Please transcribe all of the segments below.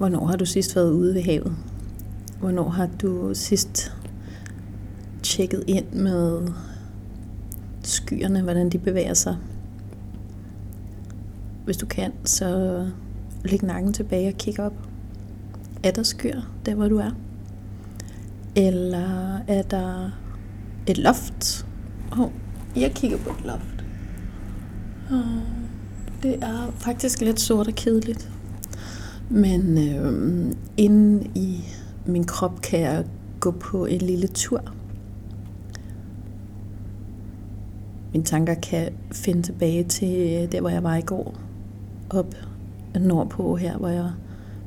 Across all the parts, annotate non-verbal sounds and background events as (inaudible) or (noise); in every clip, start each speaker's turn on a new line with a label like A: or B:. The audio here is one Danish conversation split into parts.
A: Hvornår har du sidst været ude ved havet? Hvornår har du sidst tjekket ind med skyerne, hvordan de bevæger sig? Hvis du kan, så læg nakken tilbage og kig op. Er der skyer, der hvor du er? Eller er der et loft? Oh, jeg kigger på et loft. Oh, det er faktisk lidt sort og kedeligt. Men øh, inden i min krop kan jeg gå på en lille tur. Mine tanker kan finde tilbage til øh, der, hvor jeg var i går. Op nordpå her, hvor jeg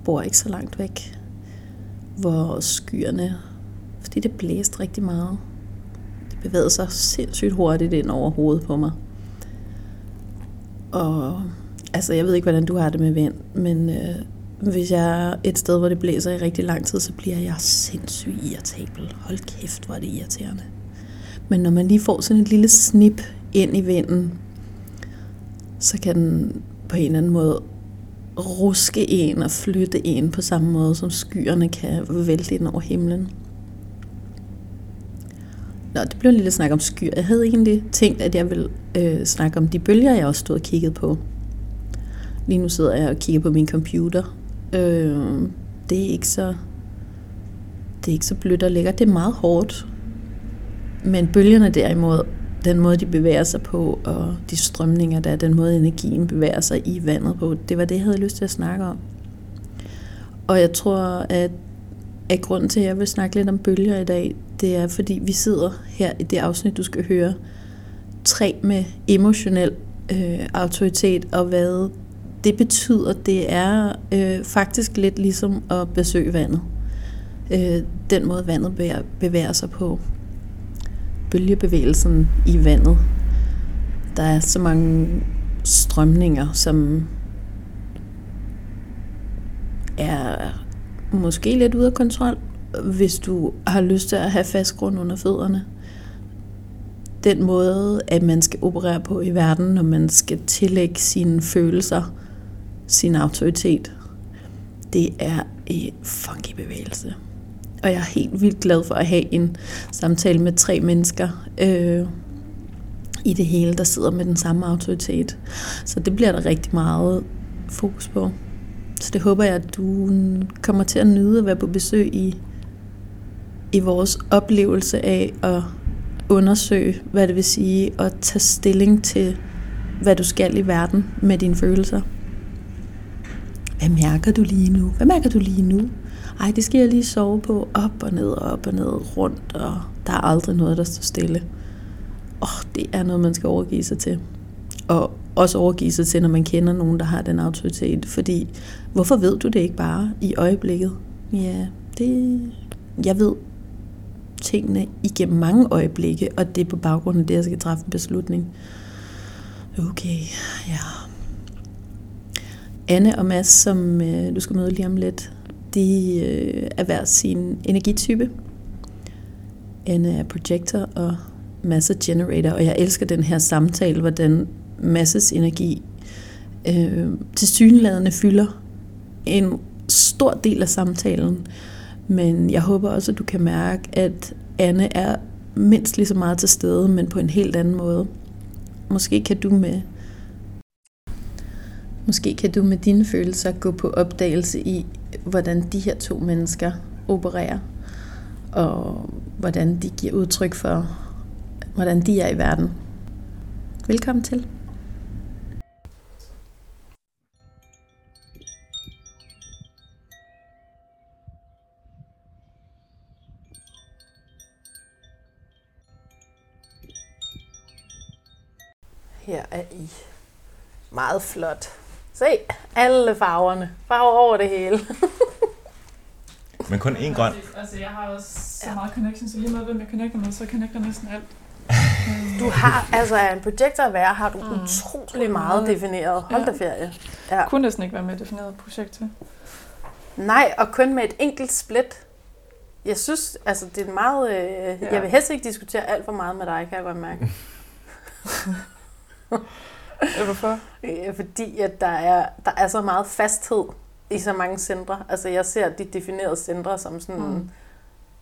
A: bor ikke så langt væk. Hvor skyerne, fordi det blæste rigtig meget, det bevægede sig sindssygt hurtigt ind over hovedet på mig. Og altså, jeg ved ikke, hvordan du har det med vind, men øh, hvis jeg er et sted, hvor det blæser i rigtig lang tid, så bliver jeg sindssygt irritabel. Hold kæft, hvor er det irriterende. Men når man lige får sådan et lille snip ind i vinden, så kan den på en eller anden måde ruske en og flytte en på samme måde, som skyerne kan vælte ind over himlen. Nå, det blev en lille snak om skyer. Jeg havde egentlig tænkt, at jeg ville øh, snakke om de bølger, jeg også stod og kiggede på. Lige nu sidder jeg og kigger på min computer. Øh, det er ikke så det er ikke så blødt og lækkert. Det er meget hårdt. Men bølgerne derimod, den måde, de bevæger sig på, og de strømninger, der er, den måde, energien bevæger sig i vandet på, det var det, jeg havde lyst til at snakke om. Og jeg tror, at, at grunden til, at jeg vil snakke lidt om bølger i dag, det er, fordi vi sidder her i det afsnit, du skal høre, tre med emotionel øh, autoritet, og hvad det betyder, det er øh, faktisk lidt ligesom at besøge vandet. Øh, den måde, vandet bevæger, bevæger sig på. Bølgebevægelsen i vandet. Der er så mange strømninger, som er måske lidt ude af kontrol, hvis du har lyst til at have fast grund under fødderne. Den måde, at man skal operere på i verden, når man skal tillægge sine følelser, sin autoritet, det er en funky bevægelse. Og jeg er helt vildt glad for at have en samtale med tre mennesker øh, i det hele, der sidder med den samme autoritet. Så det bliver der rigtig meget fokus på. Så det håber jeg, at du kommer til at nyde at være på besøg i i vores oplevelse af at undersøge, hvad det vil sige at tage stilling til, hvad du skal i verden med dine følelser. Hvad mærker du lige nu? Hvad mærker du lige nu? Ej, det skal jeg lige sove på. Op og ned, op og ned, rundt, og der er aldrig noget, der står stille. Åh, oh, det er noget, man skal overgive sig til. Og også overgive sig til, når man kender nogen, der har den autoritet. Fordi, hvorfor ved du det ikke bare i øjeblikket? Ja, det... Jeg ved tingene igennem mange øjeblikke, og det er på baggrund af det, jeg skal træffe en beslutning. Okay, ja. Anne og Mads, som øh, du skal møde lige om lidt, de øh, er hver sin energitype. Anne er projector, og Mads er generator, og jeg elsker den her samtale, hvordan Masses energi øh, til synlædende fylder en stor del af samtalen. Men jeg håber også, at du kan mærke, at Anne er mindst lige så meget til stede, men på en helt anden måde. Måske kan du med Måske kan du med dine følelser gå på opdagelse i, hvordan de her to mennesker opererer, og hvordan de giver udtryk for, hvordan de er i verden. Velkommen til. Her er I. Meget flot. Se, alle farverne. Farver over det hele. (laughs)
B: Men kun én grøn.
C: Altså, jeg har også så meget connection, så lige meget hvem jeg connecter med, så connecter næsten alt. (laughs)
A: Du har, altså en projektor at være, har du mm. utrolig meget defineret. Hold da ferie.
C: Ja. Jeg kunne næsten ikke være med defineret projekt til.
A: Nej, og kun med et enkelt split. Jeg synes, altså det er meget... Øh, ja. Jeg vil helst ikke diskutere alt for meget med dig, kan jeg godt mærke. (laughs)
C: Hvorfor?
A: Fordi at der er, der er så meget fasthed i så mange centre. Altså jeg ser de definerede centre som sådan,
C: Mm.
A: mm.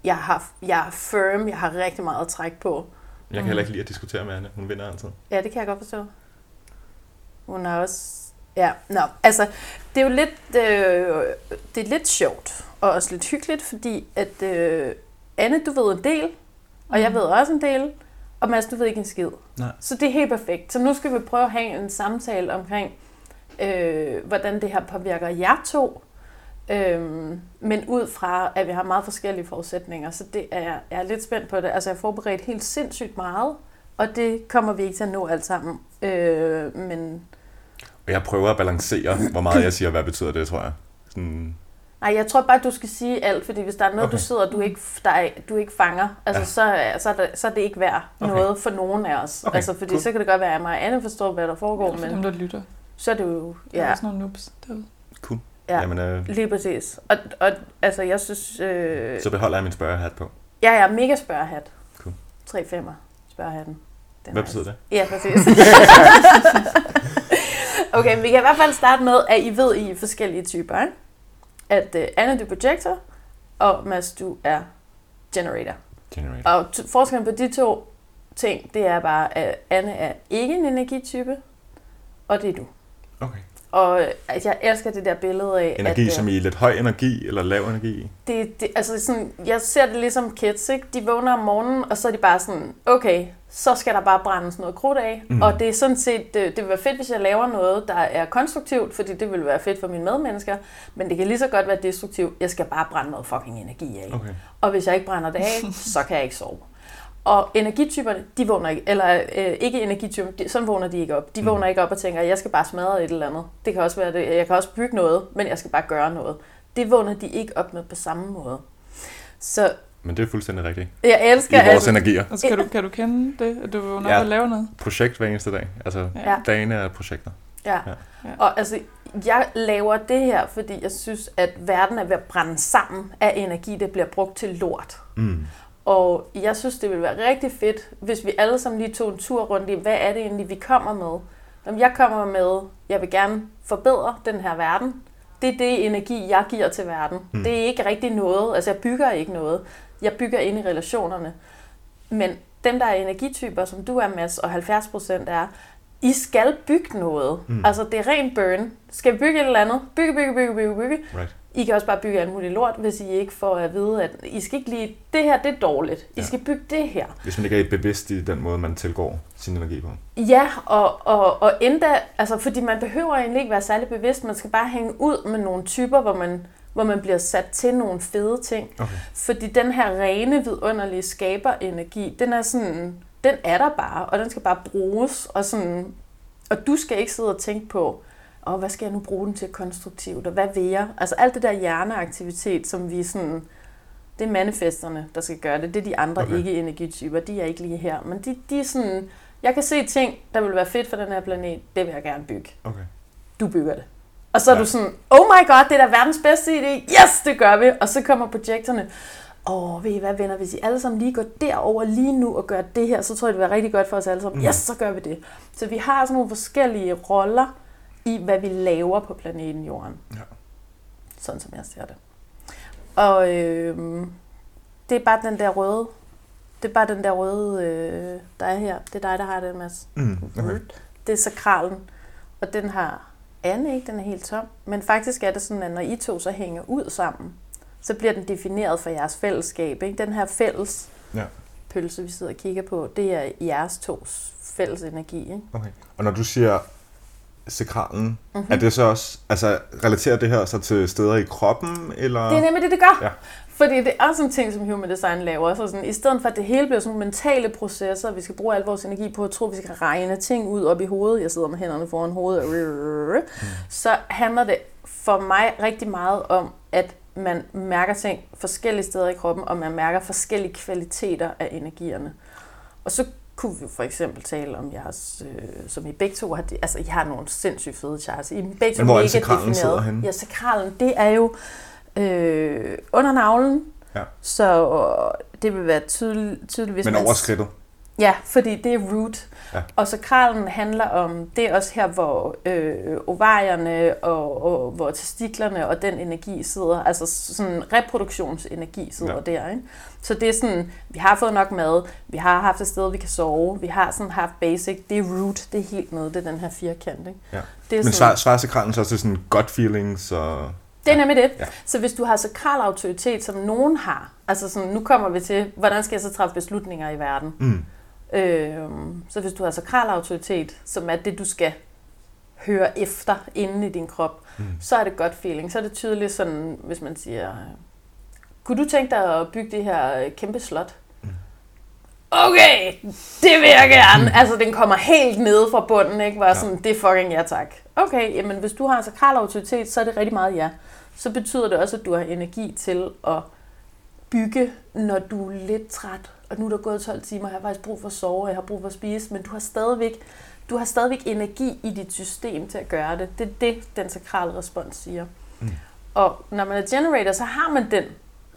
A: jeg, har, jeg er firm, jeg har rigtig meget at trække på.
B: Jeg kan heller ikke lide at diskutere med Anne. Hun vinder altid.
A: Ja, det kan jeg godt forstå. Hun er også... Ja, nå, altså, det er jo lidt, øh, det er lidt sjovt, og også lidt hyggeligt, fordi at øh, Anne, du ved en del, og jeg
C: Mm.
A: ved også en del, og Mads, du ved ikke en skid.
B: Nej.
A: Så det er helt perfekt. Så nu skal vi prøve at have en samtale omkring, øh, hvordan det her påvirker jer to, øh, men ud fra, at vi har meget forskellige forudsætninger, så det er, jeg er lidt spændt på det. Altså, jeg har forberedt helt sindssygt meget, og det kommer vi ikke til at nå alt sammen. Øh, men
B: Og jeg prøver at balancere, hvor meget jeg siger, hvad betyder det, tror jeg. Sådan,
A: nej, jeg tror bare, du skal sige alt, fordi hvis der er noget, okay. Du sidder, du ikke, der er, du ikke fanger, altså,
B: Ja.
A: så, er- så, er det, så er det ikke værd
B: Okay.
A: noget for nogen af os.
B: Okay,
A: Altså, fordi
B: cool.
A: så kan det godt være, at mig og Anne forstår, hvad der foregår,
C: For dem,
A: men
C: der lytter.
A: så er det jo...
C: Der er
A: Ja,
C: også nogle noobs derude.
B: cool.
A: Ja.
B: Jamen, øh,
A: lige præcis. Og, og altså, jeg synes... Øh,
B: så beholder jeg min spørgehat på.
A: jeg er mega spørgehat.
B: Cool.
A: 3 5 spørgehatten. Den
B: Hvad
A: er-
B: betyder det?
A: Ja, præcis. (laughs) okay, men vi kan i hvert fald starte med, at I ved, I er forskellige typer. Ikke? At uh, Anna, du er projector, og Mads, du er generator.
B: Generator.
A: Og forskellen på de to ting, det er bare, at Anne er ikke en energitype, og det er du.
B: Okay.
A: Og at jeg elsker det der billede af,
B: Energi
A: at,
B: som i lidt høj energi, eller lav energi?
A: det, det, altså sådan, jeg ser det ligesom kids, ikke? De vågner om morgenen, og så er de bare sådan, okay, så skal der bare brændes noget krudt af.
B: Mm.
A: Og det er sådan set, det, det vil være fedt, hvis jeg laver noget, der er konstruktivt, fordi det vil være fedt for mine medmennesker, men det kan lige så godt være destruktivt. Jeg skal bare brænde noget fucking energi af.
B: Okay.
A: Og hvis jeg ikke brænder det af, (laughs) så kan jeg ikke sove. Og energityperne, de vågner ikke, eller øh, ikke energityper, de, sådan vågner de ikke op. De
B: Mm.
A: vågner ikke op og tænker, jeg skal bare smadre et eller andet. Det kan også være det. Jeg kan også bygge noget, men jeg skal bare gøre noget. Det vågner de ikke op med på samme måde. Så
B: Men det er fuldstændig rigtigt.
A: jeg
B: I
A: elsker,
B: vores energier.
C: Altså, kan, du, (laughs) kan du kende det, at du vågner
B: Ja.
C: op og laver noget?
B: Projekt hver eneste dag. Altså,
A: Ja.
B: dagene er projekter.
A: Ja.
B: Ja.
C: Ja.
A: Og altså, jeg laver det her, fordi jeg synes, at verden er ved at brænde sammen af energi, der bliver brugt til lort.
B: Mm.
A: Og jeg synes, det ville være rigtig fedt, hvis vi alle sammen lige tog en tur rundt i, hvad er det egentlig, vi kommer med? Jamen, jeg kommer med, jeg vil gerne forbedre den her verden. Det er det energi, jeg giver til verden.
B: Mm.
A: Det er ikke rigtig noget. Altså, jeg bygger ikke noget. Jeg bygger ind i relationerne. Men dem, der er energityper, som du er, Mads, og 70 procent er, I skal bygge noget.
B: Mm.
A: Altså, det er ren burn. Skal vi bygge et eller andet? Bygge, bygge, bygge, bygge, bygge.
B: Right.
A: I kan også bare bygge alt muligt lort, hvis I ikke får at vide, at I skal ikke lige, det her det er dårligt. I
B: Ja.
A: skal bygge det her.
B: Hvis man ikke er bevidst i den måde, man tilgår sin energi på.
A: Ja, og, og, og endda, altså fordi man behøver egentlig ikke være særlig bevidst, man skal bare hænge ud med nogle typer, hvor man, hvor man bliver sat til nogle fede ting.
B: Okay.
A: Fordi den her rene, vidunderlige skaberenergi, den er sådan, den er der bare, og den skal bare bruges, og sådan, og du skal ikke sidde og tænke på, og hvad skal jeg nu bruge den til konstruktivt, og hvad vil jeg? Altså alt det der hjerneaktivitet, som vi sådan, det er manifesterne, der skal gøre det. Det er de andre
B: Okay.
A: ikke-energityper, de er ikke lige her. Men de, de er sådan, jeg kan se ting, der vil være fedt for den her planet, det vil jeg gerne bygge.
B: Okay.
A: Du bygger det. Og så er
B: Ja.
A: du sådan, oh my god, det er da verdens bedste idé. Yes, det gør vi. Og så kommer projekterne. Åh, oh, ved I hvad venner, hvis I alle sammen lige går derover lige nu og gør det her, så tror jeg, det vil være rigtig godt for os alle sammen.
B: Mm.
A: Yes, så gør vi det. Så vi har sådan nogle forskellige roller i, hvad vi laver på planeten Jorden.
B: Ja.
A: Sådan som jeg ser det. Og øh, det er bare den der røde, det er bare den der røde, øh, der er her. Det er dig, der har det, Mads.
B: Mm. Okay.
A: Det er sakralen, og den har Anne ikke, den er helt tom. Men faktisk er det sådan, at når I to så hænger ud sammen, så bliver den defineret for jeres fællesskab. Ikke? Den her fælles
B: Ja.
A: pølse, vi sidder og kigger på, det er jeres tos fælles energi. Ikke?
B: Okay. Og når du siger sakralen,
A: Mhm.
B: mm-hmm. er det så også, altså relaterer det her så til steder i kroppen, eller?
A: Det er nemlig det, det gør.
B: Ja.
A: Fordi det er også en ting, som human design laver. Så sådan, I stedet for, at det hele bliver sådan nogle mentale processer, vi skal bruge al vores energi på at tro, at vi skal regne ting ud op i hovedet. Jeg sidder med hænderne foran hovedet. og Så handler det for mig rigtig meget om, at man mærker ting forskellige steder i kroppen, og man mærker forskellige kvaliteter af energierne. Og så kunne vi for eksempel tale om jeres, øh, som I begge to har, altså I har nogle sindssygt fede charts. I er begge to
B: Men hvor er sakralen sidder henne?
A: Ja, sakralen, det er jo øh, under navlen,
B: Ja.
A: så det vil være tydel, tydeligt, hvis
B: Men
A: man... Ja, fordi det er root.
B: Ja.
A: Og sakralen handler om, det er også her, hvor øh, ovarierne og, og hvor testiklerne og den energi sidder, altså sådan reproduktionsenergi sidder
B: Ja.
A: der. Ikke? Så det er sådan, vi har fået nok mad, vi har haft et sted, vi kan sove, vi har sådan haft basic, det er root, det er helt nede, det er den her firkant. Ikke?
B: Ja.
A: Det er
B: Men
A: sådan-
B: svar, svarer sakralen så til sådan gut feelings og...
A: det er nemlig det.
B: Ja.
A: Så hvis du har sakral autoritet, som nogen har, altså sådan, nu kommer vi til, hvordan skal jeg så træffe beslutninger i verden?
B: Mm.
A: Øhm, så hvis du har sakral autoritet, som er det, du skal høre efter inde i din krop,
B: Mm.
A: så er det godt feeling. Så er det tydeligt sådan, hvis man siger, kunne du tænke dig at bygge det her øh, kæmpe slot?
B: Mm.
A: Okay, det vil jeg gerne. Altså, den kommer helt nede fra bunden, ikke? Var
B: Ja.
A: sådan, det er fucking ja tak. Okay, jamen hvis du har en sakral autoritet, så er det rigtig meget ja. Så betyder det også, at du har energi til at bygge, når du er lidt træt, og nu er der gået 12 timer, jeg har faktisk brug for at sove, jeg har brug for at spise, men du har stadigvæk, du har stadigvæk energi i dit system til at gøre det. Det er det, den sakrale respons siger.
B: Mm.
A: Og når man er generator, så har man den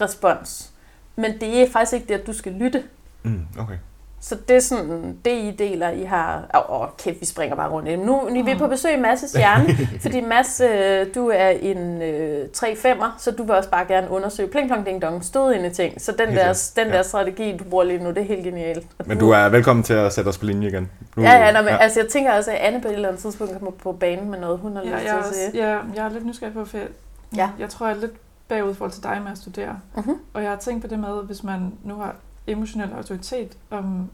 A: respons. Men det er faktisk ikke det, at du skal lytte.
B: Mm. Okay.
A: Så det er sådan, det I deler, I har... Åh, oh, kæft, vi springer bare rundt. Nu nu er vi på besøg i Masses hjerne, (laughs) fordi Mads, øh, du er en øh, 3-5'er, så du vil også bare gerne undersøge pling plong ding dong, stødende ting. Så den, der, den
B: ja.
A: der strategi, du bruger lige nu, det er helt genialt. Og
B: Men du er velkommen til at sætte os på linje igen. Nu,
A: Ja, ja, nå, men, ja. altså jeg tænker også, at Anne på et eller andet tidspunkt kommer på banen med noget, hun har
C: Ja,
A: lyst
C: jeg,
A: til
C: er
A: at
C: også,
A: sige.
C: ja, jeg er lidt nysgerrig på, for jeg,
A: Ja.
C: jeg tror, jeg er lidt bagud i forhold til dig med at studere.
A: Mhm.
C: Og jeg har tænkt på det med, hvis man nu har emotionel autoritet, om,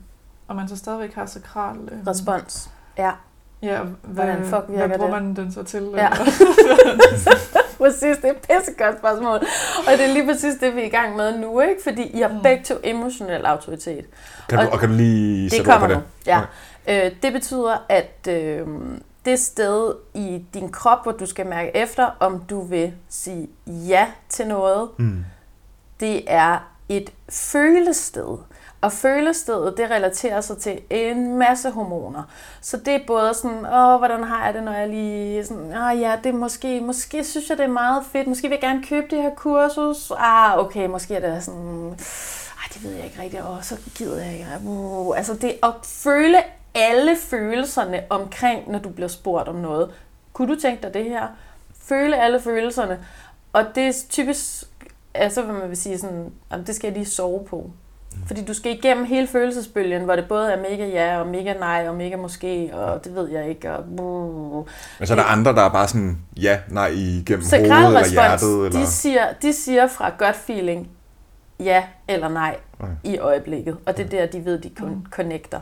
C: om man så stadigvæk har sakral... Øh,
A: Respons. Ja,
C: Ja, og hvad,
A: Hvordan fuck virker
C: hvad bruger
A: det?
C: man den så til?
A: Ja. (laughs) præcis. Det er et pissegodt spørgsmål. Og det er lige præcis det, vi er i gang med nu, ikke? Fordi I har
C: Mm.
A: begge to emotionel autoritet.
B: Kan du,
A: Og
B: og kan du lige
A: Det
B: sætte på
A: kommer
B: det?
A: nu. Ja. Øh, det betyder, at øh, det sted i din krop, hvor du skal mærke efter, om du vil sige ja til noget,
B: Mm.
A: det er et følested. Og følestedet, det relaterer sig til en masse hormoner. Så det er både sådan, åh, hvordan har jeg det, når jeg lige sådan, ah ja, det er måske, måske synes jeg, det er meget fedt, måske vil jeg gerne købe det her kursus. Ah, okay, måske er det sådan, ah, det ved jeg ikke rigtigt, åh, så gider jeg ikke. Uh, altså det at føle alle følelserne omkring, når du bliver spurgt om noget. Kunne du tænke dig det her? Føle alle følelserne. Og det er typisk, altså hvad man vil sige sådan, "Jamen, det skal jeg lige sove på. Fordi du skal igennem hele følelsesbølgen, hvor det både er mega ja, og mega nej, og mega måske, og det ved jeg ikke, og.
B: Men så er der andre, der er bare sådan, ja, nej, igennem
A: Sakral
B: hovedet eller
A: respons,
B: hjertet. Eller...
A: de, siger, de siger fra gut feeling ja eller nej
B: Okay.
A: i øjeblikket. Og det er der, de ved, de kon- connecter.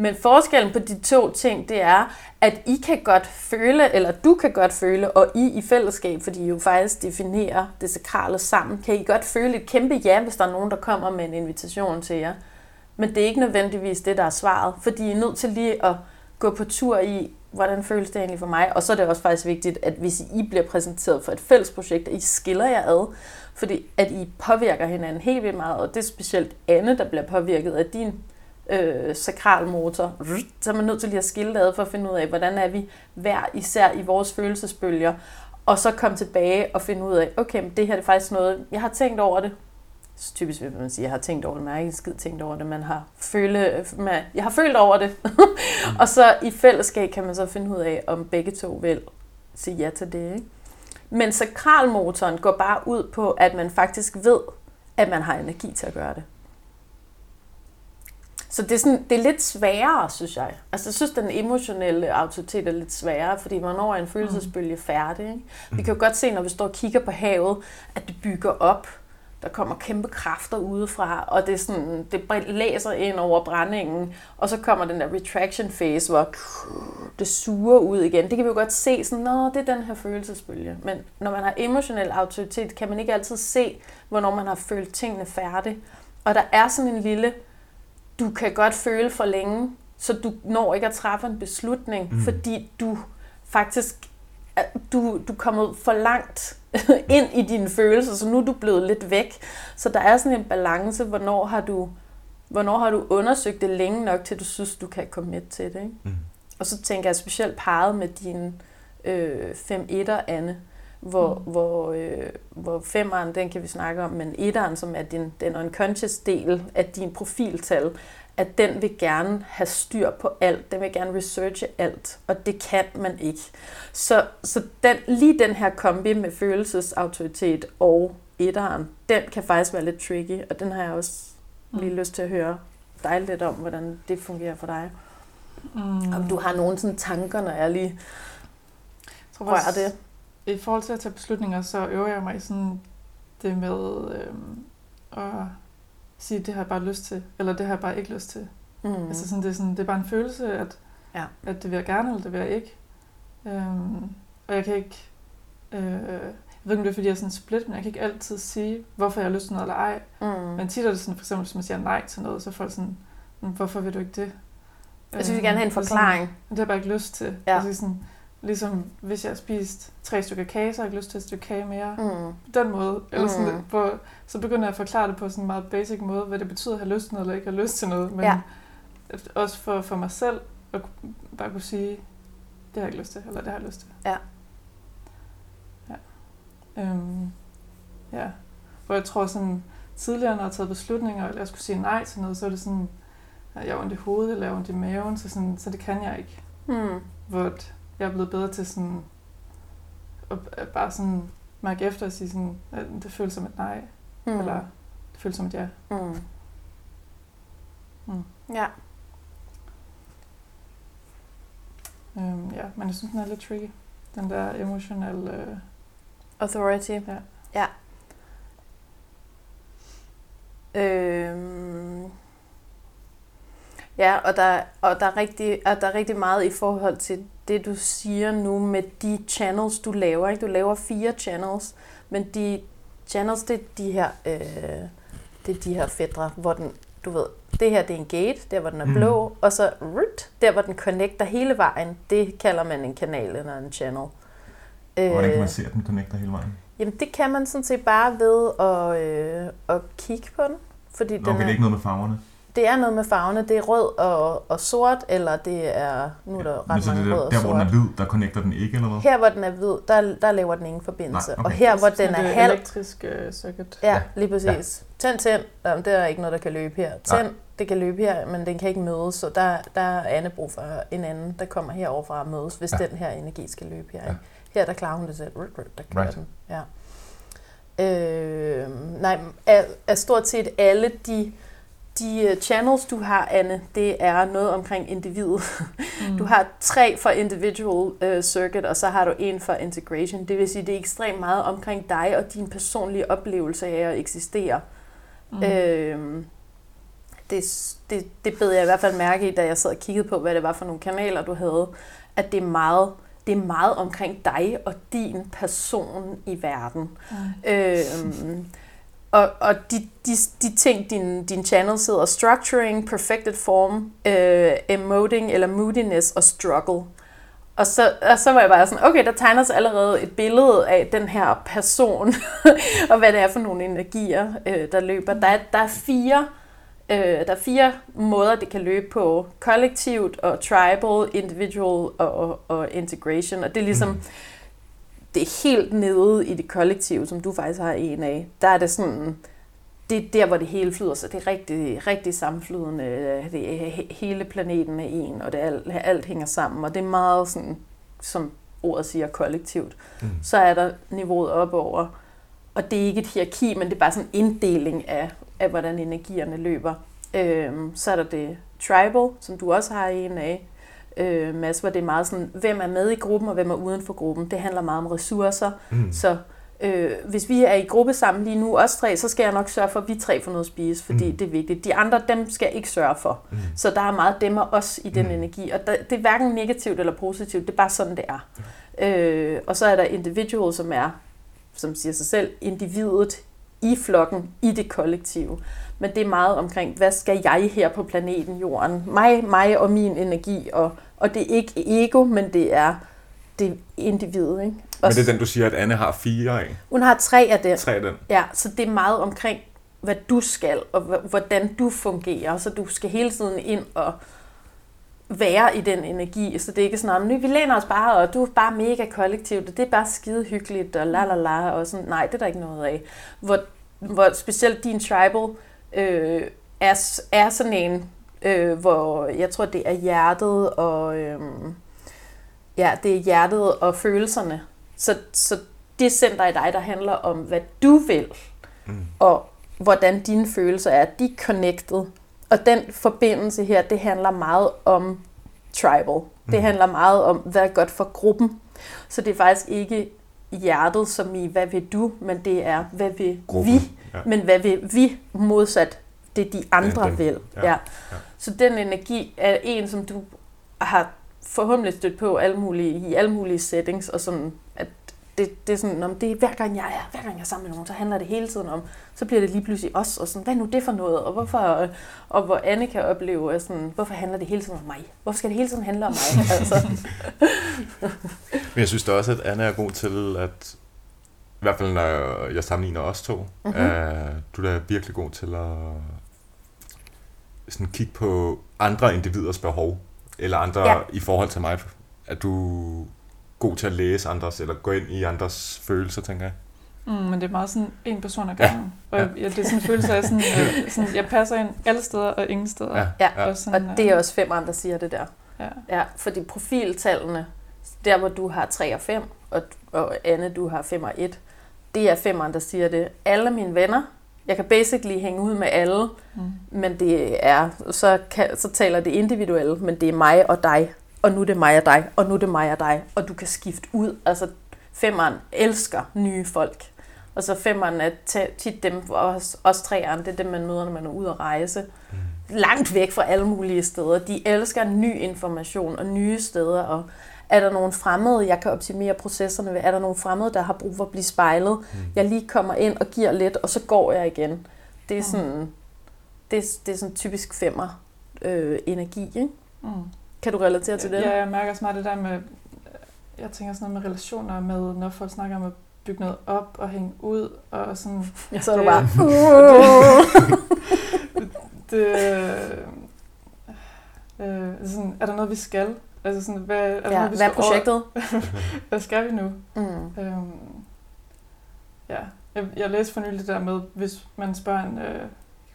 A: Men forskellen på de to ting, det er, at I kan godt føle, eller du kan godt føle, og I i fællesskab, fordi I jo faktisk definerer det sakrale sammen, kan I godt føle et kæmpe ja, hvis der er nogen, der kommer med en invitation til jer. Men det er ikke nødvendigvis det, der er svaret, fordi I er nødt til lige at gå på tur i, hvordan føles det egentlig for mig. Og så er det også faktisk vigtigt, at hvis I bliver præsenteret for et fælles projekt, at I skiller jer ad, fordi at I påvirker hinanden helt vildt meget, og det er specielt Anne, der bliver påvirket af din øh, sakralmotor. Så er man nødt til lige at skille det ad for at finde ud af, hvordan er vi hver især i vores følelsesbølger, og så komme tilbage og finde ud af, okay, men det her er faktisk noget, jeg har tænkt over det. Så typisk vil man sige, jeg har tænkt over det, men jeg har ikke skid tænkt over det, man har føle, man, jeg har følt over det. (laughs) og så i fællesskab kan man så finde ud af, om begge to vil sige ja til det. Ikke? Men sakralmotoren går bare ud på, at man faktisk ved, at man har energi til at gøre det. Så det er, sådan, det er lidt sværere, synes jeg. Altså, jeg synes, den emotionelle autoritet er lidt sværere, fordi man når en følelsesbølge færdig. Ikke? Vi kan jo godt se, når vi står og kigger på havet, at det bygger op. Der kommer kæmpe kræfter udefra, og det, er sådan, det læser ind over brændingen, og så kommer den der retraction phase, hvor det suger ud igen. Det kan vi jo godt se, sådan, Nå, det er den her følelsesbølge. Men når man har emotionel autoritet, kan man ikke altid se, hvornår man har følt tingene færdigt. Og der er sådan en lille, du kan godt føle for længe, så du når ikke at træffe en beslutning, mm. fordi du faktisk du, du er kommet for langt (laughs) ind i dine følelser, så nu er du blevet lidt væk. Så der er sådan en balance, hvornår har du, hvornår har du undersøgt det længe nok, til du synes, du kan komme med til det. Ikke?
B: Mm.
A: Og så tænker jeg specielt parret med din øh, 5-1'er, Anne. Hvor,
C: Mm.
A: mm. hvor, øh, hvor femeren, den kan vi snakke om, men etteren, som er din, den unconscious del af din profiltal, at den vil gerne have styr på alt, den vil gerne researche alt, og det kan man ikke. Så, så den, lige den her kombi med følelsesautoritet og etteren, den kan faktisk være lidt tricky, og den har jeg også lige lyst til at høre dig lidt om, hvordan det fungerer for dig.
C: Mm.
A: Om du har nogle sådan tanker, når jeg lige
C: Jeg tror
A: rører det.
C: I forhold til at tage beslutninger, så øver jeg mig i sådan det med øhm, at sige, det har jeg bare lyst til, eller det har jeg bare ikke lyst til.
A: Mm.
C: Altså sådan, det, er sådan, det er bare en følelse, at,
A: Ja.
C: at det vil jeg gerne, eller det vil jeg ikke. Øhm, og jeg kan ikke, øh, jeg ved ikke, om det er, fordi jeg er sådan split, men jeg kan ikke altid sige, hvorfor jeg har lyst til noget eller ej.
A: Mm.
C: Men tit er det sådan, for eksempel, hvis man siger nej til noget, så er folk sådan, "Men hvorfor vil du ikke det?
A: Jeg synes, vi gerne have en
C: sådan,
A: forklaring.
C: det har jeg bare ikke lyst til.
A: Ja.
C: Altså sådan, ligesom hvis jeg har spist tre stykker kage, så har jeg ikke lyst til et stykke kage mere. Mm. På den måde. Eller sådan,
A: Mm.
C: hvor, så begynder jeg at forklare det på sådan en meget basic måde, hvad det betyder at have lyst til noget, eller ikke have lyst til noget. Men
A: Ja.
C: også for, for mig selv, at bare kunne sige, det har jeg ikke lyst til, eller det har jeg lyst til.
A: Ja.
C: Ja. Øhm, ja. Hvor jeg tror sådan, tidligere, når jeg har taget beslutninger, eller jeg skulle sige nej til noget, så er det sådan, at jeg har ondt i hovedet, eller jeg har ondt i maven, så, sådan, så det kan jeg ikke.
A: Mm.
C: Hvor jeg er blevet bedre til sådan, at, at bare sådan mærke efter og sige sådan, at det føles som et nej,
A: Mm.
C: eller det føles som et ja.
A: Mm.
C: Mm.
A: Ja.
C: Øhm, ja, men jeg synes, den er lidt tricky. Den der emotionelle... Øh,
A: Authority.
C: Ja.
A: ja. Øhm. Ja, og der, og, der er rigtig, og der er rigtig meget i forhold til det, du siger nu med de channels, du laver. Ikke? Du laver fire channels, men de channels, det er de her, øh, det er de her fædre, hvor den, du ved, det her det er en gate, der hvor den er
B: Mhm.
A: blå, og så rut, der hvor den connecter hele vejen, det kalder man en kanal eller en channel.
B: Hvordan kan
A: Øh,
B: man se, at den connecter hele vejen?
A: Jamen det kan man sådan set bare ved at, øh, at kigge på den. Fordi
B: Nå,
A: den
B: okay, det
A: er,
B: er ikke noget med farverne.
A: Det er noget med farverne. Det er rød og, og sort, eller det er... Nu er der
B: Men
A: ret
B: så det
A: mange
B: der,
A: rød og
B: der, hvor den
A: sort.
B: er hvid, der connecter den ikke, eller hvad?
A: Her hvor den er hvid, der, der laver den ingen forbindelse.
B: Nej, okay.
A: Og her hvor den er
C: et
A: halv...
C: elektrisk øh, circuit.
A: Ja,
B: Ja.
A: lige præcis. Tænd, tænd. Jamen, det er ikke noget, der kan løbe her.
B: Nej.
A: Tænd, det kan løbe her, men den kan ikke mødes. Så der, der er Anne brug for en anden, der kommer herover fra at mødes, hvis
B: Ja.
A: den her energi skal løbe her.
B: Ja.
A: Her der klarer hun det selv. Der kører
B: Right.
A: den. Ja. Øh, nej, af, af stort set alle de, de øh, channels, du har, Anne, det er noget omkring individet.
C: Mm. (laughs)
A: Du har tre for individual uh, circuit, og så har du en for integration. Det vil sige, det er ekstremt meget omkring dig og din personlige oplevelse af at eksistere.
C: mm.
A: Øh, det, det, det bed jeg i hvert fald mærke i, da jeg sad og kiggede på, hvad det var for nogle kanaler, du havde, at det er meget, det er meget omkring dig og din person i verden.
C: Mm.
A: Øhm, og og de, de, de ting, din, din channel sidder, structuring, perfected form, øh, emoting eller moodiness og struggle. Og så, og så var jeg bare sådan, okay, der tegner sig allerede et billede af den her person, (laughs) og hvad det er for nogle energier, øh, der løber. Der er, der er fire øh, der er fire måder, det kan løbe på. Kollektivt og tribal, individual og, og, og integration. Og det er ligesom,
B: Mm
A: det er helt nede i det kollektive, som du faktisk har en af. Der er det sådan, det er der, hvor det hele flyder, så det er rigtig, rigtig sammenflydende. Det er, he- hele planeten er en, og det alt, alt hænger sammen, og det er meget sådan, som ordet siger, kollektivt.
B: Mm.
A: Så er der niveauet op over, og det er ikke et hierarki, men det er bare sådan en inddeling af, af hvordan energierne løber. Øhm, så er der det tribal, som du også har en af, øh, Mads, hvor det er meget sådan, hvem er med i gruppen, og hvem er uden for gruppen. Det handler meget om ressourcer,
B: Mm.
A: så øh, hvis vi er i gruppe sammen lige nu, os tre, så skal jeg nok sørge for, at vi tre får noget at spise, fordi
B: Mm.
A: det er vigtigt. De andre, dem skal jeg ikke sørge for.
B: Mm.
A: Så der er meget dem og os i den
B: Mm.
A: energi, og der, det er hverken negativt eller positivt, det er bare sådan, det er. Øh, og så er der individual, som er, som siger sig selv, individet i flokken, i det kollektive. Men det er meget omkring, hvad skal jeg her på planeten Jorden? Mig, mig og min energi, og, og det er ikke ego, men det er det individet. Ikke?
B: Men det er den, du siger, at Anne har fire af.
A: hun har tre af den.
B: Tre af den.
A: Ja, så det er meget omkring, hvad du skal, og hvordan du fungerer. Så du skal hele tiden ind og være i den energi, så det er ikke sådan, nu vi læner os bare, og du er bare mega kollektivt, og det er bare skide hyggeligt, og la la la, og sådan, nej, det er der ikke noget af. Hvor, hvor specielt din tribal øh, er, er sådan en, øh, hvor jeg tror, det er hjertet, og øh, ja, det er hjertet og følelserne. Så, så det center i dig, der handler om, hvad du vil, mm. og hvordan dine følelser er, de er connected. Og den forbindelse her, det handler meget om tribal. Mm. Det handler meget om, hvad er godt for gruppen. Så det er faktisk ikke hjertet som i, hvad vil du, men det er, hvad vil Gruppen. vi, ja. men hvad vil vi modsat det, de andre ja, vil. Ja. Ja. Ja. Så den energi er en, som du har forhåbentlig stødt på alle mulige, i alle mulige settings, og sådan, at det, det er sådan, om det er hver gang jeg er, hver gang jeg er sammen med nogen, så handler det hele tiden om, så bliver det lige pludselig os, og sådan, hvad er nu det for noget, og hvorfor, og hvor Anne kan opleve, at sådan, hvorfor handler det hele tiden om mig? Hvorfor skal det hele tiden handle om mig? (laughs) altså.
B: Men jeg synes da også, at Anne er god til at, i hvert fald når jeg sammenligner os to, mm-hmm. er, du er virkelig god til at sådan kigge på andre individers behov, eller andre ja. i forhold til mig. At du god til at læse andres, eller gå ind i andres følelser, tænker jeg.
C: Mm, men det er meget sådan en person ad gangen. Ja. Og ja, det er sådan en følelse af, sådan, (laughs) øh, sådan, jeg passer ind alle steder og ingen steder.
A: Ja, ja. Og, sådan, og det er også fem andre, der siger det der. Ja. ja. Fordi profiltallene, der hvor du har 3 og 5, og, og Anne, du har 5 og 1, det er fem andre, der siger det. Alle mine venner, jeg kan basically hænge ud med alle, mm. men det er, så, kan, så taler det individuelt, men det er mig og dig og nu er det mig og dig, og nu er det mig og dig, og du kan skifte ud. Altså, femmeren elsker nye folk. Og så femmeren er tit dem, os, os treeren, det er dem, man møder, når man er ude at rejse. Mm. Langt væk fra alle mulige steder. De elsker ny information og nye steder, og er der nogen fremmede, jeg kan optimere processerne ved? Er der nogen fremmede, der har brug for at blive spejlet? Mm. Jeg lige kommer ind og giver lidt, og så går jeg igen. Det er mm. sådan, det, det er sådan typisk femmer øh, energi, ikke? Mm. Kan du relatere til det?
C: Ja, jeg mærker også meget det der med, jeg tænker sådan noget med relationer med, når folk snakker om at bygge noget op og hænge ud, og sådan... (laughs)
A: Ja, så er du bare...
C: det, (laughs) det, øh, sådan, er der noget, vi skal? Altså sådan, hvad, der
A: ja,
C: vi
A: hvad er projektet? (laughs)
C: hvad skal vi nu? Mm. Øhm, ja, jeg, jeg læste for nylig det der med, hvis man spørger en, øh,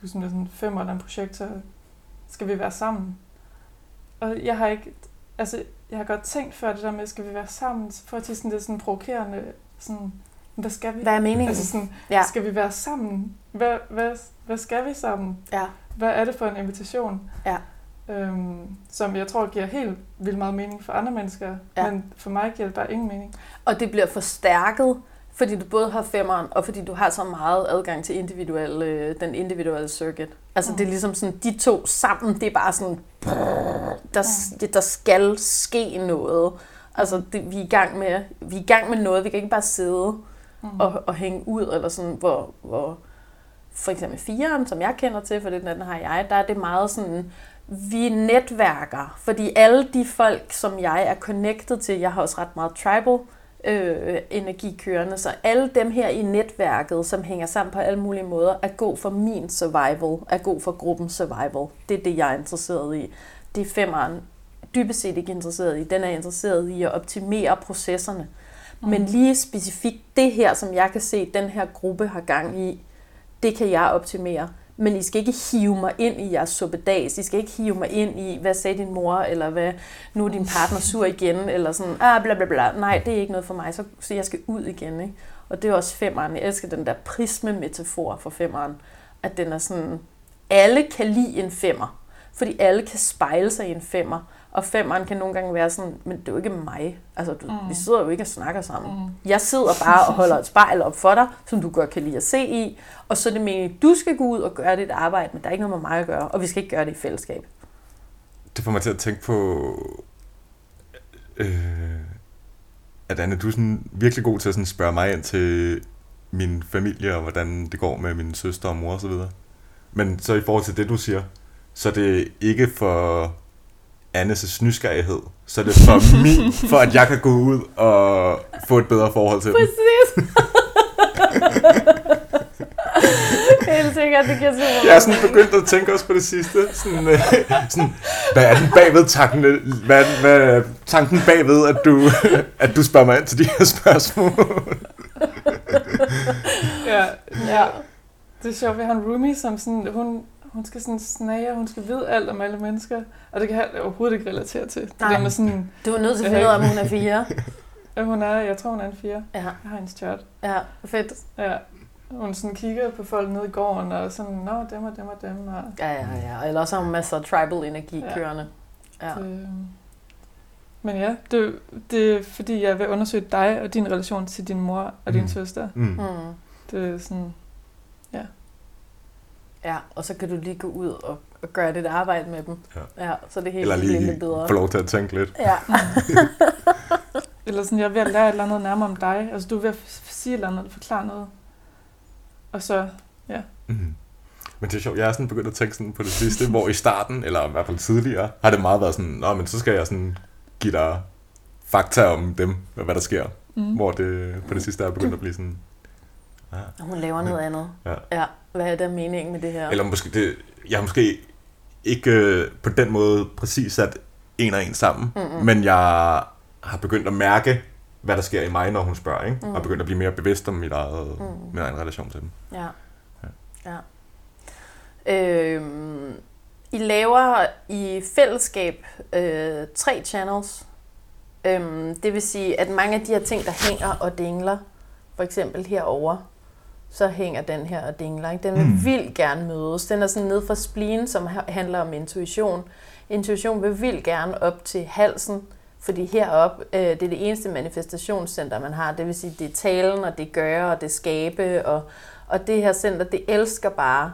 C: sådan, sådan fem eller en projekt, så skal vi være sammen? Og jeg har ikke, altså, jeg har godt tænkt før det der med, skal vi være sammen, for at sådan, det er sådan provokerende, sådan, hvad skal vi?
A: Hvad er meningen?
C: Altså sådan, ja. skal vi være sammen? Hvad, hvad, hvad skal vi sammen?
A: Ja.
C: Hvad er det for en invitation?
A: Ja.
C: Øhm, som jeg tror giver helt vildt meget mening for andre mennesker, ja. men for mig giver det bare ingen mening.
A: Og det bliver forstærket fordi du både har femmeren, og fordi du har så meget adgang til individuel, øh, den individuelle circuit. Altså mm. det er ligesom sådan, de to sammen, det er bare sådan, der, det, der skal ske noget. Altså det, vi, er i gang med, vi er i gang med noget, vi kan ikke bare sidde mm. og, og hænge ud, eller sådan, hvor, hvor for eksempel fireren, som jeg kender til, for den anden har jeg, der er det meget sådan, vi netværker, fordi alle de folk, som jeg er connected til, jeg har også ret meget tribal, øh, energi kørende. Så alle dem her i netværket, som hænger sammen på alle mulige måder, er god for min survival, er god for gruppens survival. Det er det, jeg er interesseret i. Det er femmeren dybest set ikke interesseret i. Den er interesseret i at optimere processerne. Mm. Men lige specifikt det her, som jeg kan se, den her gruppe har gang i, det kan jeg optimere men I skal ikke hive mig ind i jeres suppedags. I skal ikke hive mig ind i, hvad sagde din mor, eller hvad, nu er din partner sur igen, eller sådan, ah, bla bla bla. Nej, det er ikke noget for mig, så, så jeg skal ud igen. Ikke? Og det er også femmeren. Jeg elsker den der prisme-metafor for femmeren, at den er sådan, alle kan lide en femmer, fordi alle kan spejle sig i en femmer. Og femeren kan nogle gange være sådan, men det er jo ikke mig. Altså, du, mm. vi sidder jo ikke og snakker sammen. Mm. Jeg sidder bare og holder et spejl op for dig, som du godt kan lide at se i. Og så er det meningen, at du skal gå ud og gøre dit arbejde, men der er ikke noget med mig at gøre. Og vi skal ikke gøre det i fællesskab.
B: Det får mig til at tænke på, øh, at Anne, du er sådan virkelig god til at sådan spørge mig ind til min familie, og hvordan det går med min søster og mor osv. Men så i forhold til det, du siger, så er det ikke for Annes nysgerrighed, så er det for (laughs) min, for at jeg kan gå ud og få et bedre forhold til
A: Præcis. dem. (laughs) Helt sikkert. det giver super
B: Jeg er sådan begyndt at tænke også på det sidste. Sådan, øh, sådan, hvad er den bagved tanken? Hvad, er- hvad er tanken bagved, at du, (laughs) at du spørger mig ind til de her spørgsmål?
C: Ja,
A: Ja.
C: det er sjovt, vi har en roomie, som sådan, hun, hun skal sådan snage, hun skal vide alt om alle mennesker, og det kan jeg overhovedet ikke relatere til. Det
A: Nej.
C: der med sådan,
A: Du er nødt til at finde ud af, om hun er fire.
C: at hun er, jeg tror hun er en fire.
A: Ja,
C: Jeg har hendes chart.
A: ja, fedt.
C: Ja. Hun sådan kigger på folk nede i gården, og sådan, nå, dem og dem og dem. Og,
A: Ja, ja, ja. Eller også har hun masser af tribal energi
C: Ja.
A: kørende. Ja.
C: det, men ja, det, det er fordi, jeg vil undersøge dig og din relation til din mor og din
B: Mm.
C: søster.
B: Mm.
A: Mm.
C: Det er sådan,
A: Ja, og så kan du lige gå ud og, og gøre dit arbejde med dem.
B: Ja.
A: ja så det hele
B: Eller
A: bliver
B: lige
A: lidt bedre.
B: få lov til at tænke lidt.
A: Ja. (laughs)
C: eller sådan, jeg er ved at lære et eller andet nærmere om dig. Altså, du er ved at sige et eller andet, forklare noget. Og så,
B: Mm. Men det er sjovt, jeg er sådan begyndt at tænke sådan på det sidste, (laughs) hvor i starten, eller i hvert fald tidligere, har det meget været sådan, Nå, men så skal jeg sådan give dig fakta om dem, og hvad der sker.
C: mm.
B: Hvor det på det sidste er begyndt at blive sådan,
A: Og hun laver noget andet.
B: Ja.
A: ja. Hvad er der meningen med det her?
B: Eller måske, det, jeg har måske ikke øh, på den måde præcis sat en og en sammen,
A: Mm-mm.
B: men jeg har begyndt at mærke, hvad der sker i mig, når hun spørger, ikke?
A: Mm.
B: Og begyndt at blive mere bevidst om mit eget,
A: Mm.
B: min egen relation til dem.
A: Ja.
B: Ja.
A: ja. Øhm, I laver i fællesskab øh, tre channels. Øhm, det vil sige, at mange af de her ting, der hænger og dingler, for eksempel herover, så hænger den her og dingler. Ikke? Den vil
B: Mm.
A: vildt gerne mødes. Den er sådan ned fra spleen, som ha- handler om intuition. Intuition vil vildt gerne op til halsen, fordi heroppe, øh, det er det eneste manifestationscenter, man har. Det vil sige, det er talen, og det gøre, og det skabe, og, og det her center, det elsker bare,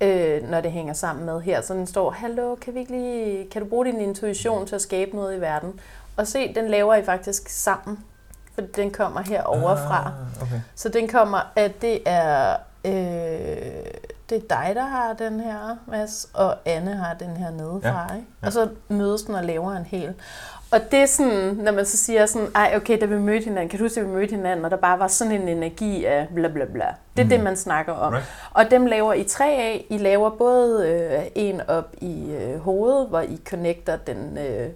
A: øh, når det hænger sammen med her. Så den står, hallo, kan, vi ikke lige, kan du bruge din intuition til at skabe noget i verden? Og se, den laver I faktisk sammen, for den kommer herovre fra.
B: Ah, okay.
A: Så den kommer, at det er, øh, det er dig, der har den her, Mads, og Anne har den her nedefra,
B: Ja.
A: ikke?
B: Ja.
A: Og så mødes den og laver en hel. Og det er sådan, når man så siger sådan, ej okay, da vi mødte hinanden, kan du huske, at vi mødte hinanden, og der bare var sådan en energi af bla bla bla. Det er
B: Mhm.
A: det, man snakker om.
B: Right.
A: Og dem laver I tre af. I laver både øh, en op i øh, hovedet, hvor I connecter den, øh,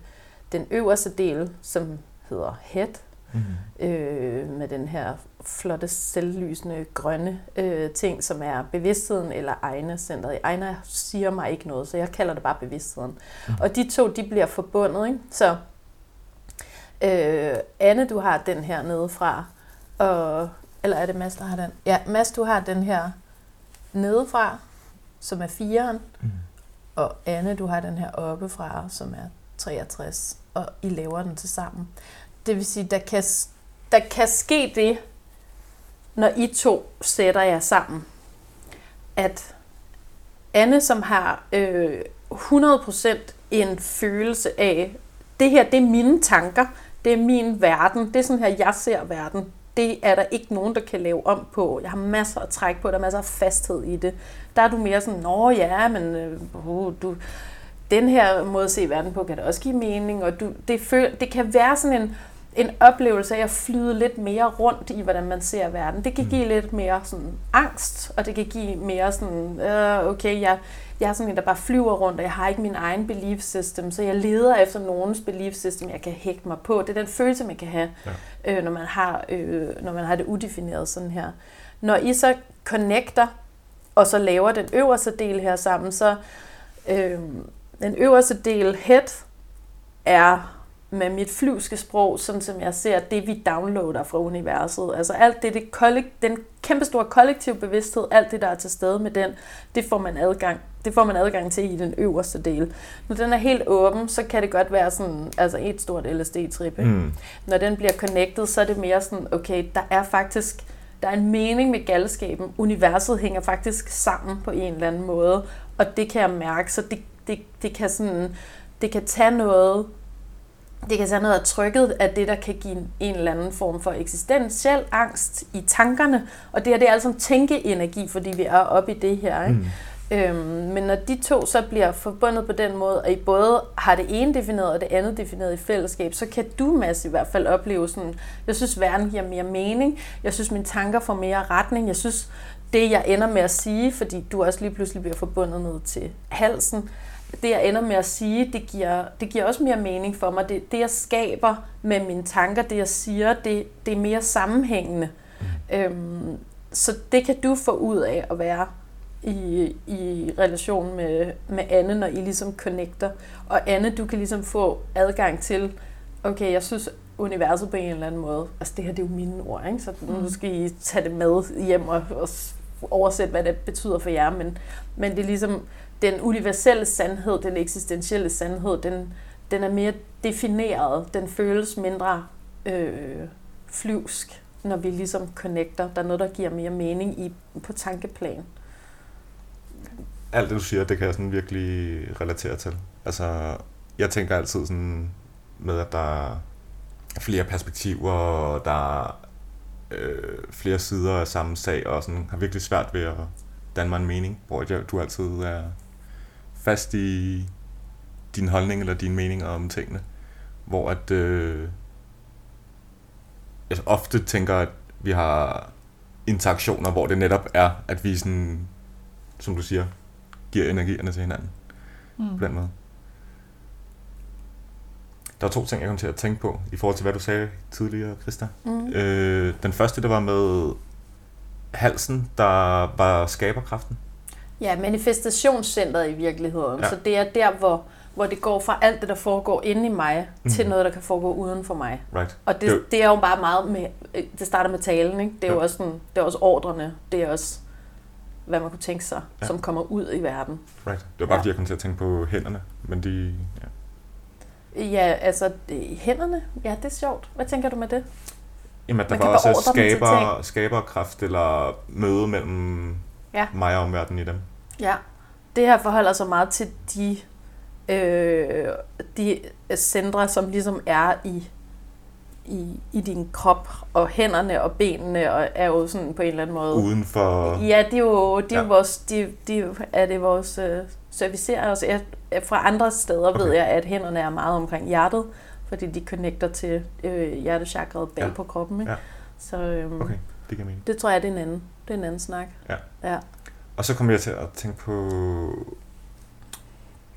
A: den øverste del, som hedder head,
B: Mm.
A: øh, med den her flotte, selvlysende, grønne øh, ting, som er bevidstheden eller Ejna-centret. Ejna siger mig ikke noget, så jeg kalder det bare bevidstheden.
B: Mm.
A: Og de to, de bliver forbundet, ikke? Så øh, Anne, du har den her nede fra, og, eller er det Mads, der har den? Ja, Mads, du har den her nedefra, som er firen,
B: Mm.
A: og Anne, du har den her oppefra, som er 63, og I laver den til sammen. Det vil sige, der kan, der kan ske det, når I to sætter jer sammen, at Anne, som har øh, 100% en følelse af, det her, det er mine tanker, det er min verden, det er sådan her, jeg ser verden. Det er der ikke nogen, der kan lave om på. Jeg har masser at trække på, der er masser af fasthed i det. Der er du mere sådan, nå ja, men øh, uh, du, den her måde at se verden på, kan det også give mening, og du, det, føl, det kan være sådan en, en oplevelse af at flyde lidt mere rundt i, hvordan man ser verden. Det kan
B: Mm.
A: give lidt mere sådan angst, og det kan give mere sådan, øh, okay, jeg, jeg er sådan en, der bare flyver rundt, og jeg har ikke min egen belief system, så jeg leder efter nogens belief system, jeg kan hægte mig på. Det er den følelse, man kan have, ja. øh, når, man har, øh, når man har det udefineret sådan her. Når I så connecter, og så laver den øverste del her sammen, så øh, den øverste del, head, er med mit flyvske sprog, sådan som jeg ser det, vi downloader fra universet. Altså alt det, det kollek- den kæmpestore kollektiv bevidsthed, alt det, der er til stede med den, det får man adgang, det får man adgang til i den øverste del. Når den er helt åben, så kan det godt være sådan, altså et stort LSD-trip.
B: Mm.
A: Når den bliver connected, så er det mere sådan, okay, der er faktisk, der er en mening med galskaben. Universet hænger faktisk sammen på en eller anden måde, og det kan jeg mærke, så det, det, det kan sådan, det kan tage noget, det kan tage noget af trykket af det, der kan give en eller anden form for eksistentiel angst i tankerne, og det her det er altså en tænkeenergi, fordi vi er oppe i det her. Ikke?
B: Mm.
A: Øhm, men når de to så bliver forbundet på den måde, og I både har det ene defineret og det andet defineret i fællesskab, så kan du, Mads, i hvert fald opleve sådan, jeg synes, verden giver mere mening, jeg synes, mine tanker får mere retning, jeg synes, det, jeg ender med at sige, fordi du også lige pludselig bliver forbundet ned til halsen, det, jeg ender med at sige, det giver, det giver også mere mening for mig. Det, det, jeg skaber med mine tanker, det, jeg siger, det, det er mere sammenhængende. Mm. Øhm, så det kan du få ud af at være i, i relation med, med Anne, når I ligesom connecter. Og Anne, du kan ligesom få adgang til, okay, jeg synes, universet på en eller anden måde, altså det her det er jo mine ord, ikke? så nu mm. skal I tage det med hjem og, og oversætte, hvad det betyder for jer, men, men det er ligesom den universelle sandhed, den eksistentielle sandhed, den, den er mere defineret, den føles mindre øh, flyvsk, når vi ligesom connecter. Der er noget, der giver mere mening i, på tankeplan.
B: Alt det, du siger, det kan jeg sådan virkelig relatere til. Altså, jeg tænker altid sådan med, at der er flere perspektiver, og der er øh, flere sider af samme sag, og sådan har virkelig svært ved at danne mig en mening, hvor du altid er fast i din holdning eller dine meninger om tingene. Hvor at øh, jeg ofte tænker, at vi har interaktioner, hvor det netop er, at vi sådan, som du siger, giver energierne til hinanden. Mm. På den måde. Der var to ting, jeg kom til at tænke på, i forhold til, hvad du sagde tidligere, Christa. Mm. Øh, den første, der var med halsen, der var skaberkraften.
A: Ja, manifestationscentret i virkeligheden. Ja. Så det er der, hvor, hvor det går fra alt det, der foregår inde i mig, mm. til noget, der kan foregå uden for mig.
B: Right.
A: Og det, det er jo bare meget med, det starter med talen, ikke? Det er ja. jo også, sådan, det er også ordrene, det er også, hvad man kunne tænke sig, ja. som kommer ud i verden.
B: Right. Det var bare, ja. fordi jeg kom til at tænke på hænderne, men de... Ja.
A: Ja, altså hænderne, ja, det er sjovt. Hvad tænker du med det?
B: Jamen, at der var også skaber, skaberkraft eller møde mellem ja. mig og omverdenen i dem.
A: Ja, det her forholder sig meget til de, øh, de centre, som ligesom er i, i, i din krop, og hænderne og benene og er jo sådan på en eller anden måde...
B: Uden for...
A: Ja, det er jo, det er ja. vores, de, de, er det vores øh, servicerer os. Jeg, fra andre steder okay. ved jeg, at hænderne er meget omkring hjertet, fordi de connecter til øh, hjertechakret bag ja. på kroppen. Ikke? Ja.
B: Så, øhm, okay, det kan
A: Det tror jeg, det er en anden, det er en anden snak.
B: Ja. ja. Og så kom jeg til at tænke på...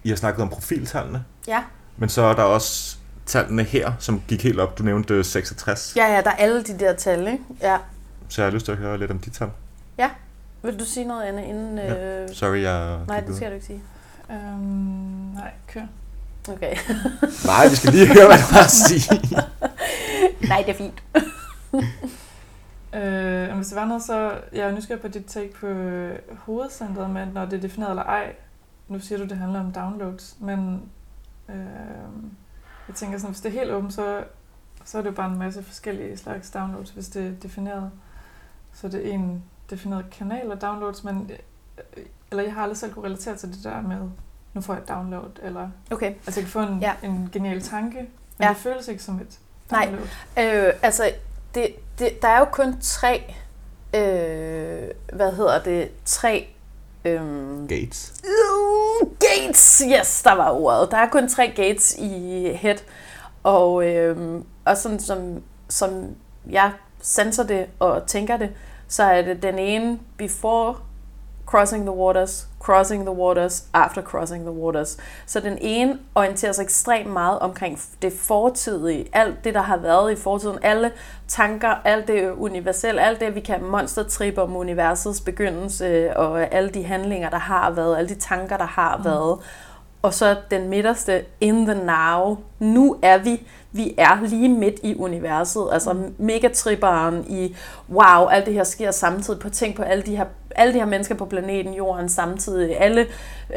B: I har snakket om profiltallene.
A: Ja.
B: Men så er der også tallene her, som gik helt op. Du nævnte 66.
A: Ja, ja, der er alle de der tal, ikke? Ja.
B: Så jeg har lyst til at høre lidt om de tal.
A: Ja. Vil du sige noget, Anne, inden...
B: Ja. Øh... Sorry, jeg...
A: Nej, det skal du ikke sige.
C: Um, nej, kør.
A: Okay.
B: nej, vi skal lige høre, hvad du har at sige. (laughs)
A: nej, det er fint. (laughs)
C: Øh, hvis det var noget, så jeg er nysgerrig på dit take på øh, hovedcentret, men når det er defineret eller ej. Nu siger du, det handler om downloads, men øh, jeg tænker sådan, hvis det er helt åbent, så, så er det jo bare en masse forskellige slags downloads, hvis det er defineret. Så det er en defineret kanal af downloads, men øh, eller jeg har aldrig selv kunne relatere til det der med, nu får jeg et download, eller
A: okay.
C: altså jeg kan få en, ja. en genial tanke, men ja. det føles ikke som et download.
A: Nej, øh, altså det, det, der er jo kun tre, øh, hvad hedder det, tre... Øh,
B: gates.
A: Uh, gates, yes, der var ordet. Der er kun tre gates i Head, og, øh, og sådan som, som jeg sanser det og tænker det, så er det den ene before crossing the waters, crossing the waters, after crossing the waters. Så den ene orienterer sig ekstremt meget omkring det fortidige, alt det, der har været i fortiden, alle tanker, alt det universelle, alt det, vi kan monstertrippe om universets begyndelse, og alle de handlinger, der har været, alle de tanker, der har mm. været. Og så den midterste, in the now. Nu er vi vi er lige midt i universet, altså megatripperen i, wow, alt det her sker samtidig, på tænk på alle de her, alle de her mennesker på planeten Jorden samtidig, alle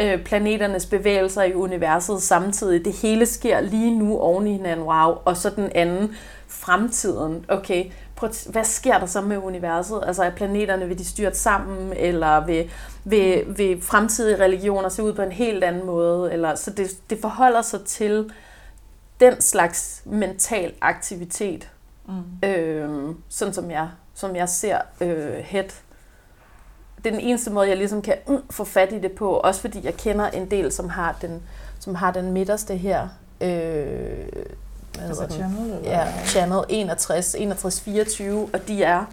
A: øh, planeternes bevægelser i universet samtidig, det hele sker lige nu oven i hinanden, wow, og så den anden, fremtiden, okay, prøv, hvad sker der så med universet? Altså er planeterne, vil de styrt sammen, eller vil, vil, vil fremtidige religioner se ud på en helt anden måde? Eller, så det, det forholder sig til den slags mental aktivitet, mm. øh, sådan som jeg, som jeg ser øh. Det er den eneste måde, jeg ligesom kan mm, få fat i det på, også fordi jeg kender en del, som har den, som har den midterste her. Øh,
C: altså channel? Eller?
A: Ja, channel 61, 61, 24, og de er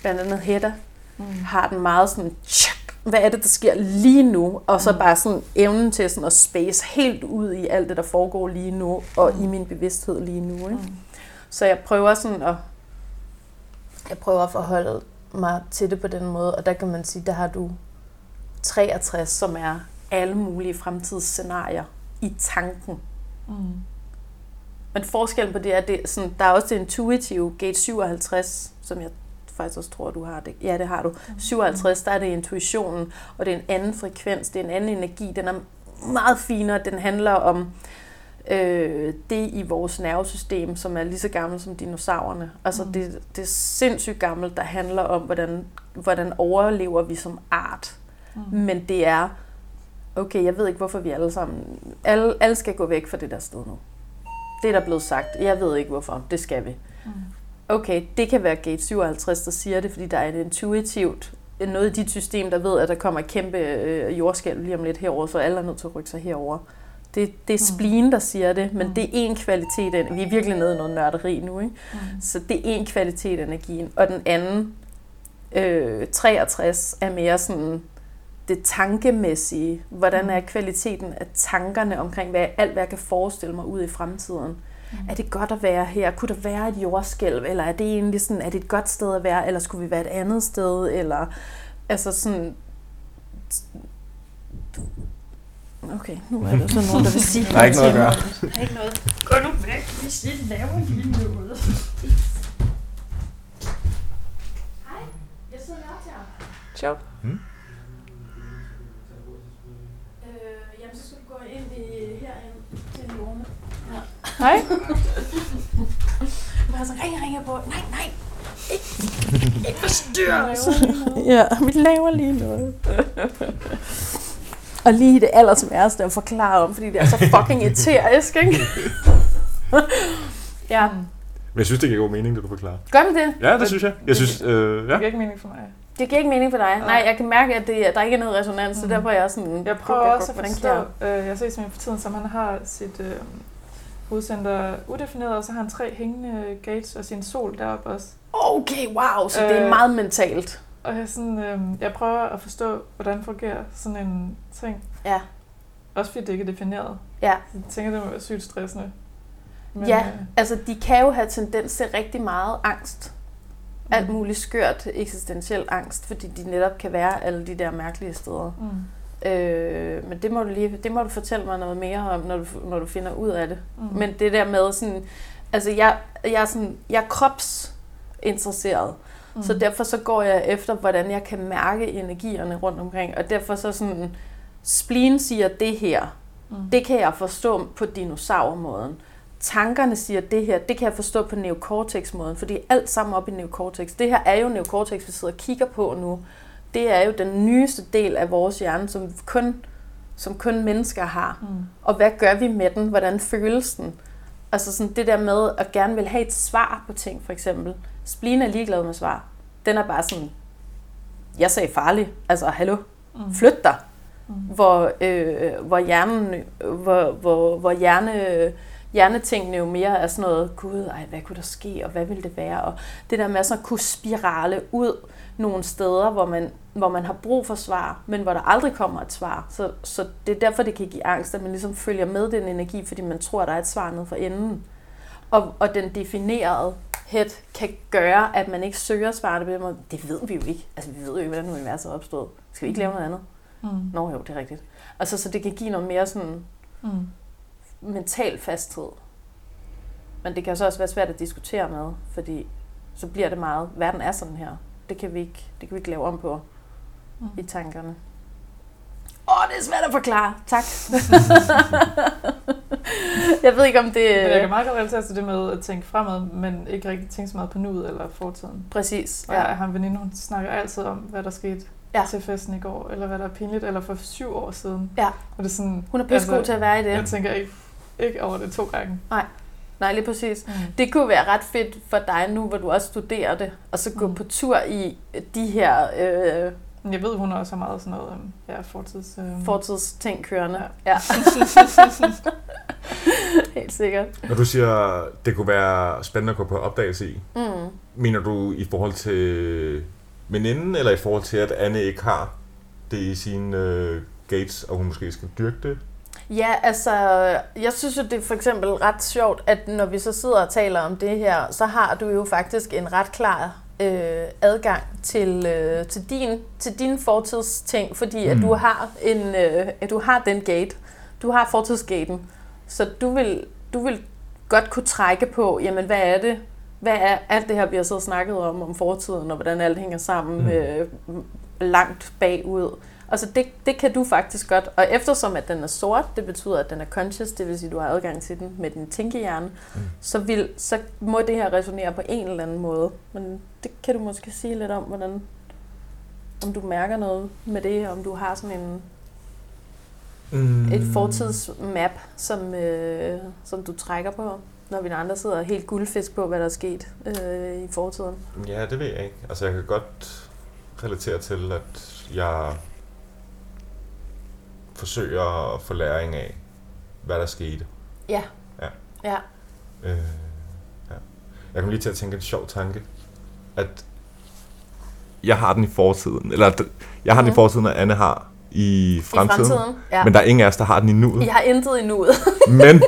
A: blandt andet Hedda,
C: Mm.
A: har den meget sådan, tjek, hvad er det, der sker lige nu? Og så
C: Mm.
A: bare sådan evnen til sådan at space helt ud i alt det, der foregår lige nu, og i min bevidsthed lige nu. Ikke?
C: Mm.
A: Så jeg prøver sådan at, jeg prøver at forholde mig til det på den måde, og der kan man sige, der har du 63, som er alle mulige fremtidsscenarier i tanken.
C: Mm.
A: Men forskellen på det er, det, er sådan, der er også det intuitive gate 57, som jeg faktisk også tror, du har det. Ja, det har du. 57, der er det intuitionen, og det er en anden frekvens, det er en anden energi. Den er meget finere, den handler om øh, det i vores nervesystem, som er lige så gammelt som dinosaurerne. Altså
C: Mm.
A: det, det er sindssygt gammelt, der handler om, hvordan, hvordan overlever vi som art.
C: Mm.
A: Men det er, okay, jeg ved ikke, hvorfor vi alle sammen, alle, alle skal gå væk fra det der sted nu. Det er der blevet sagt. Jeg ved ikke, hvorfor. Det skal vi.
C: Mm.
A: Okay, det kan være gate 57, der siger det, fordi der er et intuitivt noget i dit system, der ved, at der kommer et kæmpe øh, jordskælv lige om lidt herover, så alle er nødt til at rykke sig herover. Det, det er
C: Mm.
A: spleen, der siger det, men
C: Mm.
A: det er en kvalitet. af- Vi er virkelig nede i noget nørderi nu, ikke?
C: Mm.
A: Så det er en kvalitet af energien. Og den anden, øh, 63, er mere sådan det tankemæssige. Hvordan er kvaliteten af tankerne omkring hvad, alt, hvad jeg kan forestille mig ud i fremtiden?
C: Mm.
A: Er det godt at være her? Kunne der være et jordskælv? Eller er det egentlig sådan, er det et godt sted at være? Eller skulle vi være et andet sted? Eller, altså sådan... Okay, nu er der så nogen, der vil sige
B: Der er ikke noget at gøre.
A: Der er ikke noget. Gå nu væk, hvis det laver lige noget. Hej, jeg sidder lige op til jer.
C: Sjovt.
A: Øh, jamen, så skal du gå ind i, herind til Lone.
C: Hej.
A: Bare så ringer, ringer på. Nej, nej. Ikke, ikke forstyrr
C: Jeg
A: os. (laughs) Ja, vi laver lige noget. Og lige det allersmæreste at forklare om, fordi det er så fucking eterisk, ikke? ja.
B: Men jeg synes, det giver god mening, det du forklarer.
A: gør det det?
B: Ja, det synes jeg. Jeg synes, øh,
C: Det
B: ja.
C: giver ikke mening for mig.
A: Det giver ikke mening for dig.
C: Nej.
A: Nej, jeg kan mærke, at det, der ikke er noget resonans, så
C: Mm.
A: derfor er jeg sådan...
C: Jeg prøver
A: godt,
C: også at forstå,
A: jeg-
C: øh, jeg ser simpelthen for tiden, som han har sit øh, hovedcenter udefineret, og så har han tre hængende gates og sin sol deroppe også.
A: Okay, wow, så det er
C: Øh,
A: meget mentalt.
C: Og jeg, sådan, øh, jeg prøver at forstå, hvordan fungerer sådan en ting.
A: Ja,
C: Også fordi det ikke er defineret.
A: ja.
C: Jeg tænker, det må være sygt stressende. Men,
A: Ja.
C: øh,
A: Altså, de kan jo have tendens til rigtig meget angst. Alt
C: mm,
A: muligt skørt eksistentiel angst, fordi de netop kan være alle de der mærkelige steder.
C: Mm,
A: Øh, men det må, du lige, det må du fortælle mig noget mere om, når du, når du finder ud af det.
C: mm,
A: Men det der med sådan, altså jeg, jeg, er, sådan, jeg er kropsinteresseret, mm. så derfor så går jeg efter, hvordan jeg kan mærke energierne rundt omkring, og derfor så sådan, spleen siger det her,
C: mm,
A: det kan jeg forstå på dinosaurmåden. Tankerne siger det her, det kan jeg forstå på neocortex-måden, fordi alt sammen op i neocortex. Det her er jo neocortex, vi sidder og kigger på nu. Det er jo den nyeste del af vores hjerne, som kun, som kun mennesker har.
C: mm,
A: Og hvad gør vi med den? Hvordan føles den? Altså sådan det der med at gerne vil have et svar på ting, for eksempel. Spleen er ligeglad med svar. Den er bare sådan, jeg sagde farlig. Altså, hallo,
C: mm,
A: flyt dig
C: mm,
A: hvor, øh, hvor hjernen, hvor, hvor, hvor hjerne, hjernetingene jo mere er sådan noget, gud, ej, hvad kunne der ske, og hvad ville det være? Og det der med at sådan kunne spirale ud nogle steder, hvor man, hvor man har brug for svar, men hvor der aldrig kommer et svar. Så, så det er derfor, det kan give angst, at man ligesom følger med den energi, fordi man tror, at der er et svar nede for enden. Og, og den definerede head kan gøre, at man ikke søger svaret på den måde. Det ved vi jo ikke. Altså, vi ved jo ikke, hvordan universet er opstået. Skal vi ikke lave noget andet?
C: mm,
A: Nå jo, det er rigtigt. Altså, så det kan give noget mere sådan
C: mm,
A: mental fasthed. Men det kan så også være svært at diskutere med, fordi så bliver det meget, verden er sådan her. Det kan vi ikke, det kan vi ikke lave om på
C: mm.
A: i tankerne. Åh, det er svært at forklare. Tak. (laughs) jeg ved ikke, om det...
C: Men jeg kan meget godt relatere til det med at tænke fremad, men ikke rigtig tænke så meget på nuet eller fortiden.
A: Præcis.
C: Og
A: Ja.
C: jeg har en veninde, hun snakker altid om, hvad der skete
A: Ja.
C: til festen i går, eller hvad der er pinligt, eller for syv år siden.
A: Ja.
C: Og det er sådan,
A: Hun er pissegod til at være i det.
C: jeg tænker ikke, ikke over det to gange.
A: Nej, lige præcis.
C: Mm.
A: Det kunne være ret fedt for dig nu, hvor du også studerer det, og så gå
C: Mm.
A: på tur i de her øh,
C: Jeg ved, hun også har meget sådan noget øhm, ja, fortids... Øhm,
A: fortidsting kørende.
C: Ja.
A: Ja. (laughs) Helt sikkert.
B: Når du siger, det kunne være spændende at gå på opdagelse i,
A: Mm.
B: mener du i forhold til veninden, eller i forhold til, at Anne ikke har det i sine øh, gates, og hun måske skal dyrke det?
A: Ja, altså, jeg synes jo, det er for eksempel ret sjovt, at når vi så sidder og taler om det her, så har du jo faktisk en ret klar øh, adgang til, øh, til, din, til din fortidsting, fordi mm. at du har, en, øh, at du har den gate. Du har fortidsgaten. Så du vil, du vil godt kunne trække på, jamen hvad er det? Hvad er alt det her, vi har så snakket om, om fortiden, og hvordan alt hænger sammen mm. øh, langt bagud? Altså det, det kan du faktisk godt. Og eftersom at den er sort, det betyder, at den er conscious, det vil sige, at du har adgang til den med din tænkehjerne, mm. så, vil, så må det her resonere på en eller anden måde. Men det kan du måske sige lidt om, hvordan, om du mærker noget med det, om du har sådan en mm. et fortidsmap, som, øh, som du trækker på, når vi andre sidder helt guldfisk på, hvad der er sket øh, i fortiden.
B: Ja, det ved jeg ikke. Altså jeg kan godt relatere til, at jeg forsøger at få læring af, hvad der skete.
A: Ja.
B: Ja.
A: Ja.
B: Øh, ja. Jeg kom lige til at tænke en sjov tanke, at jeg har den i fortiden, eller jeg har den mm. i fortiden, og Anne har i fremtiden. I fremtiden ja. Men der er ingen af os, der har den i nuet.
A: Jeg har intet i nuet. (laughs)
B: men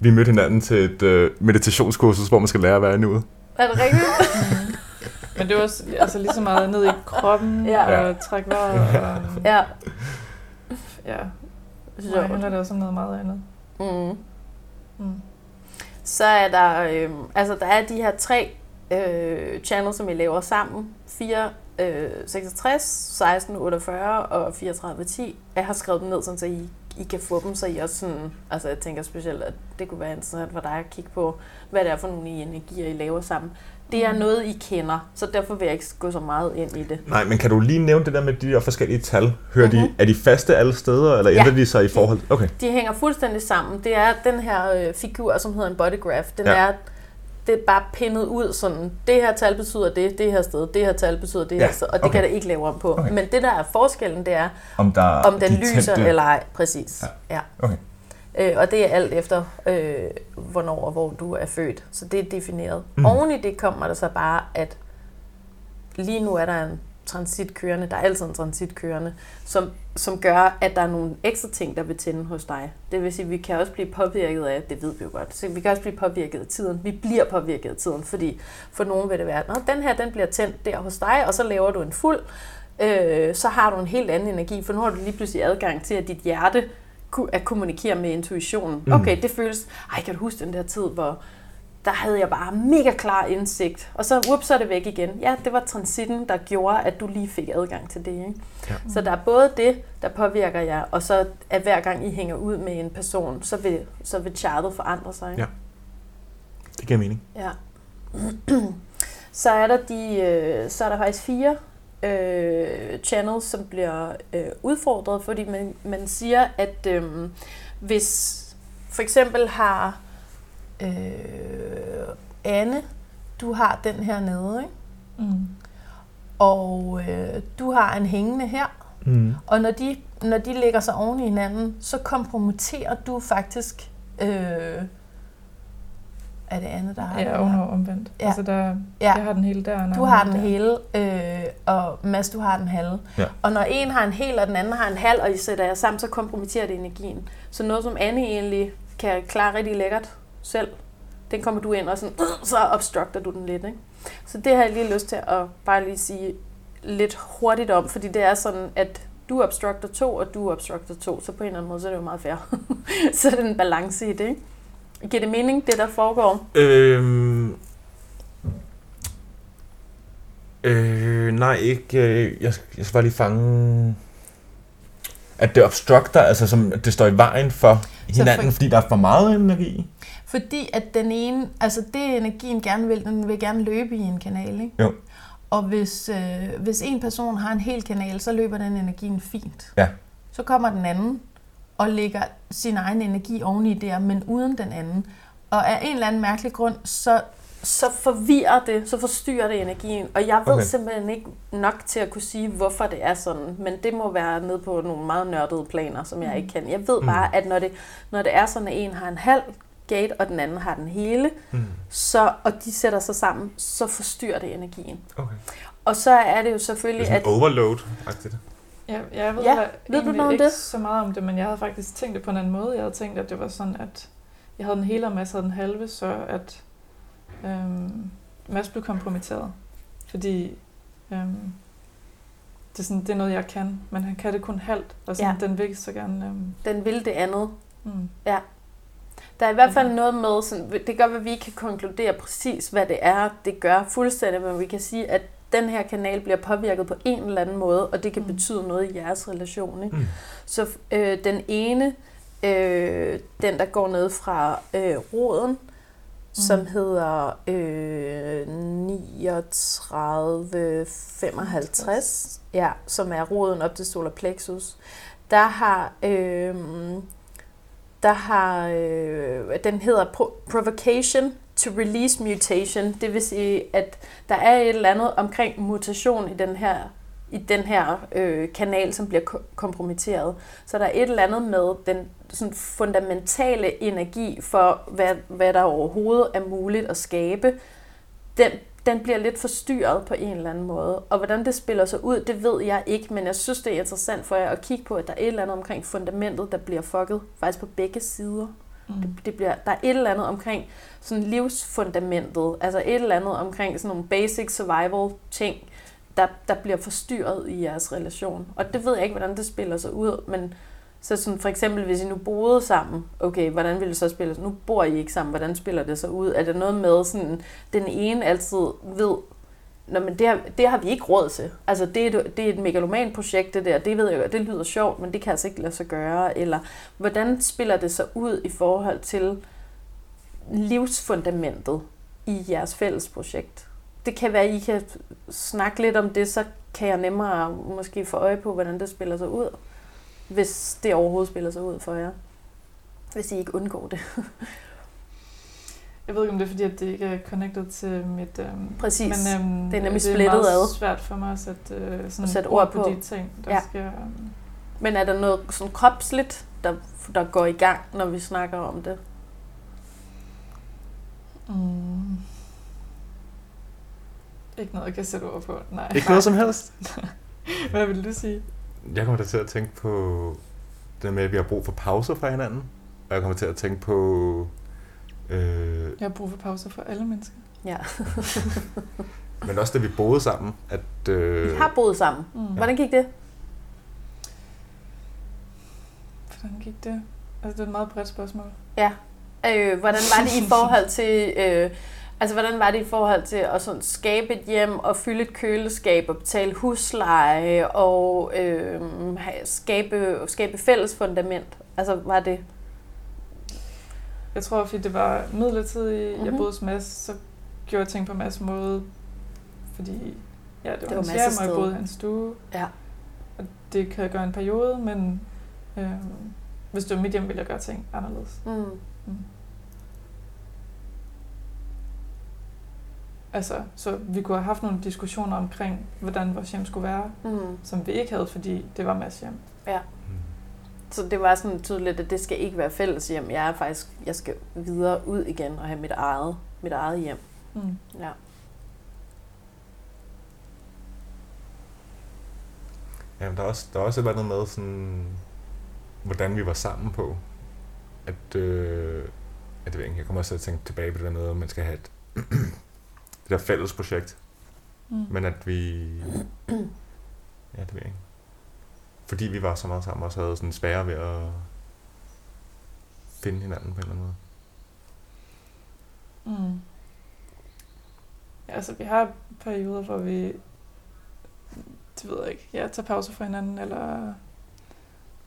B: vi mødte hinanden til et uh, meditationskursus, hvor man skal lære at være i nuet.
A: Er det rigtigt? (laughs)
C: Men det var også altså, lige så meget ned i kroppen (laughs) ja. og trække vejret. Og,
A: ja.
C: Ja. Så handler det også om noget meget andet.
A: Mm. Mm. Så er der, øh, altså der er de her tre øh, channels, som I laver sammen. 4, øh, 66, 16, 48 og 34, 10. Jeg har skrevet dem ned, sådan, så I, I kan få dem, så I også sådan, altså jeg tænker specielt, at det kunne være interessant for dig at kigge på, hvad det er for nogle energier, I laver sammen det er mm. noget, I kender, så derfor vil jeg ikke gå så meget ind i det.
B: Nej, men kan du lige nævne det der med de der forskellige tal? Hører mm-hmm. de, er de faste alle steder, eller ændrer ja. de sig i forhold? Okay.
A: De hænger fuldstændig sammen. Det er den her øh, figur, som hedder en bodygraph. Den ja. er det er bare pindet ud sådan, det her tal betyder det, det her sted, det her tal betyder det ja, her sted, og det okay. kan der ikke lave om på. Okay. Men det der er forskellen, det er,
B: om, der
A: om den lyser tætte... eller ej. Præcis. Ja. ja.
B: Okay.
A: Øh, og det er alt efter, øh, hvornår og hvor du er født. Så det er defineret. Mm. Oven i det kommer der så bare, at lige nu er der en transit kørende, der er altid en transit kørende, som, som gør, at der er nogle ekstra ting, der vil tænde hos dig. Det vil sige, at vi kan også blive påvirket af, det ved vi jo godt, så vi kan også blive påvirket af tiden. Vi bliver påvirket af tiden, fordi for nogen vil det være, at den her den bliver tændt der hos dig, og så laver du en fuld, øh, så har du en helt anden energi, for nu har du lige pludselig adgang til, at dit hjerte at kommunikere med intuitionen. Mm. Okay, det føles, ej, kan du huske den der tid, hvor der havde jeg bare mega klar indsigt. Og så, ups, så er det væk igen. Ja, det var transitten, der gjorde, at du lige fik adgang til det. Ikke? Ja. Så der er både det, der påvirker jer, og så at hver gang I hænger ud med en person, så vil, så vil chartet forandre sig. Ikke?
B: Ja, det giver mening.
A: Ja. (clears throat) så er der de, øh, så er der faktisk fire øh, channels, som bliver øh, udfordret, fordi man, man siger, at øh, hvis for eksempel har øh, Anne, du har den her nede, ikke? Mm. og øh, du har en hængende her, mm. og når de, når de lægger sig oven i hinanden, så kompromitterer du faktisk øh, er det andet, der har
C: ja,
A: den
C: her. omvendt. Ja. Altså, der, ja. jeg har den hele der.
A: Du har den der. hele, øh, og Mads, du har den halve. Ja. Og når en har en hel, og den anden har en halv, og I sætter jer sammen, så kompromitterer det energien. Så noget, som Anne egentlig kan klare rigtig lækkert selv, den kommer du ind, og sådan, øh, så obstructer du den lidt. Ikke? Så det har jeg lige lyst til at bare lige sige lidt hurtigt om, fordi det er sådan, at du obstructer to, og du obstructer to, så på en eller anden måde, så er det jo meget fair. (laughs) så er det en balance i det, ikke? Giver det mening, det der foregår?
B: Øhm, øh, nej, ikke. Øh, jeg, jeg skal bare lige fange... At det obstructer, altså som det står i vejen for hinanden, for, fordi der er for meget energi?
A: Fordi at den ene, altså det energien gerne vil, den vil gerne løbe i en kanal, ikke?
B: Jo.
A: Og hvis, øh, hvis en person har en hel kanal, så løber den energien fint.
B: Ja.
A: Så kommer den anden, og lægger sin egen energi oveni der, men uden den anden. Og af en eller anden mærkelig grund, så, så forvirrer det, så forstyrrer det energien. Og jeg ved okay. simpelthen ikke nok til at kunne sige, hvorfor det er sådan. Men det må være ned på nogle meget nørdede planer, som jeg ikke kan. Jeg ved mm. bare, at når det, når det er sådan, at en har en halv gate, og den anden har den hele,
B: Mm.
A: så, og de sætter sig sammen, så forstyrrer det energien.
B: Okay.
A: Og så er det jo
B: Det
A: selvfølgelig,
B: er sådan
A: at...
B: overload-agtigt.
C: Ja, jeg ved,
A: Ja,
C: ja,
A: ved du noget
C: ikke
A: det?
C: så meget om det, men jeg havde faktisk tænkt det på en anden måde. Jeg havde tænkt, at det var sådan, at jeg havde den hele, og Mads havde den halve, så at øhm, Mads blev kompromitteret. Fordi øhm, det, er sådan, det er noget, jeg kan, men han kan det kun halvt, og sådan, ja. den vil så gerne... Øhm,
A: Den vil det andet.
C: mm,
A: Der er i hvert fald noget med, sådan, det gør, at vi ikke kan konkludere præcis, hvad det er, det gør fuldstændig, men vi kan sige, at den her kanal bliver påvirket på en eller anden måde, og det kan
C: Mm.
A: betyde noget i jeres relation. Ikke?
B: Mm.
A: Så øh, den ene, øh, den der går ned fra øh, roden, mm. som hedder øh, 3955, ja, som er roden op til solar plexus, der har, øh, der har øh, den hedder pro- provocation to release mutation, det vil sige, at der er et eller andet omkring mutation i den her i den her øh, kanal, som bliver kompromitteret. Så der er et eller andet med den sådan fundamentale energi for, hvad, hvad der overhovedet er muligt at skabe. Den, den bliver lidt forstyrret på en eller anden måde. Og hvordan det spiller sig ud, det ved jeg ikke, men jeg synes, det er interessant for jer at kigge på, at der er et eller andet omkring fundamentet, der bliver fucket, faktisk på begge sider
C: mm.
A: Det, det bliver, der er et eller andet omkring sådan livsfundamentet, altså et eller andet omkring sådan nogle basic survival ting, der, der bliver forstyrret i jeres relation. Og det ved jeg ikke, hvordan det spiller sig ud, men så sådan for eksempel, hvis I nu boede sammen, okay, hvordan ville det så spille? Nu bor I ikke sammen, hvordan spiller det så ud? Er det noget med sådan, den ene altid ved, Nå, men det har, det har vi ikke råd til. Altså, det er, et, det er et megaloman projekt, det der. Det ved jeg, det lyder sjovt, men det kan altså ikke lade sig gøre. Eller hvordan spiller det så ud i forhold til livsfundamentet i jeres fælles projekt? Det kan være, at I kan snakke lidt om det, så kan jeg nemmere måske få øje på, hvordan det spiller sig ud. Hvis det overhovedet spiller sig ud for jer. Hvis I ikke undgår det. (laughs)
C: Jeg ved ikke, om det er fordi, at det ikke er connected til mit... Øhm,
A: Præcis.
C: Men, øhm,
A: Det er nemlig
C: det er
A: splittet
C: meget
A: ad.
C: svært for mig at sætte, øh, sådan
A: At sætte ord på.
C: de ting, der
A: Ja.
C: skal... øhm,
A: Men er der noget sådan kropsligt, der, der går i gang, når vi snakker om det?
C: Mm. Ikke noget, jeg kan sætte ord på. Nej.
B: Ikke noget som helst. (laughs)
C: Hvad vil du sige?
B: Jeg kommer da til at tænke på det med, at vi har brug for pauser fra hinanden. Og jeg kommer til at tænke på... Øh,
C: Jeg har brug for pauser for alle mennesker.
A: Ja. (laughs)
B: men også da vi boede sammen, at... Øh,
A: Vi har boet sammen.
C: Mm.
A: Hvordan gik det?
C: Hvordan gik det? Altså, det er et meget bredt spørgsmål.
A: Ja. Øh, hvordan var det i (laughs) forhold til... Øh, altså, hvordan var det i forhold til at sådan skabe et hjem og fylde et køleskab og betale husleje og øh, skabe, skabe fælles fundament? Altså, var det...
C: Jeg tror, fordi det var midlertidigt, mm-hmm. jeg
A: Mhm.
C: boede hos Mads, så gjorde jeg ting på Mads måde, fordi ja, det var,
A: var
C: hans hjem, og jeg boede i hans stue.
A: Ja.
C: Og det kan jeg gøre en periode, men øh, hvis det var mit hjem, ville jeg gøre ting anderledes.
A: Mm.
C: Mm. Altså, så vi kunne have haft nogle diskussioner omkring, hvordan vores hjem skulle være,
A: Mm.
C: som vi ikke havde, fordi det var Mads hjem.
B: mm,
A: Så det var sådan tydeligt, at det skal ikke være fælles hjem. Jeg er faktisk, jeg skal videre ud igen og have mit eget, mit eget hjem.
C: Mm.
A: Ja.
B: Jamen, der er også, der er også et eller andet med, sådan, hvordan vi var sammen på. At, øh, at jeg, ikke, jeg kommer også til at tænke tilbage på det der med, at man skal have et, (clears throat) det der fælles projekt.
C: Mm.
B: Men at vi... (clears throat) Ja, det ved jeg ikke. Fordi vi var så meget sammen, også havde sådan svære ved at finde hinanden på en eller anden måde.
C: Mm. Ja, altså, vi har perioder, hvor vi, det ved jeg ikke, ja, tager pause fra hinanden, eller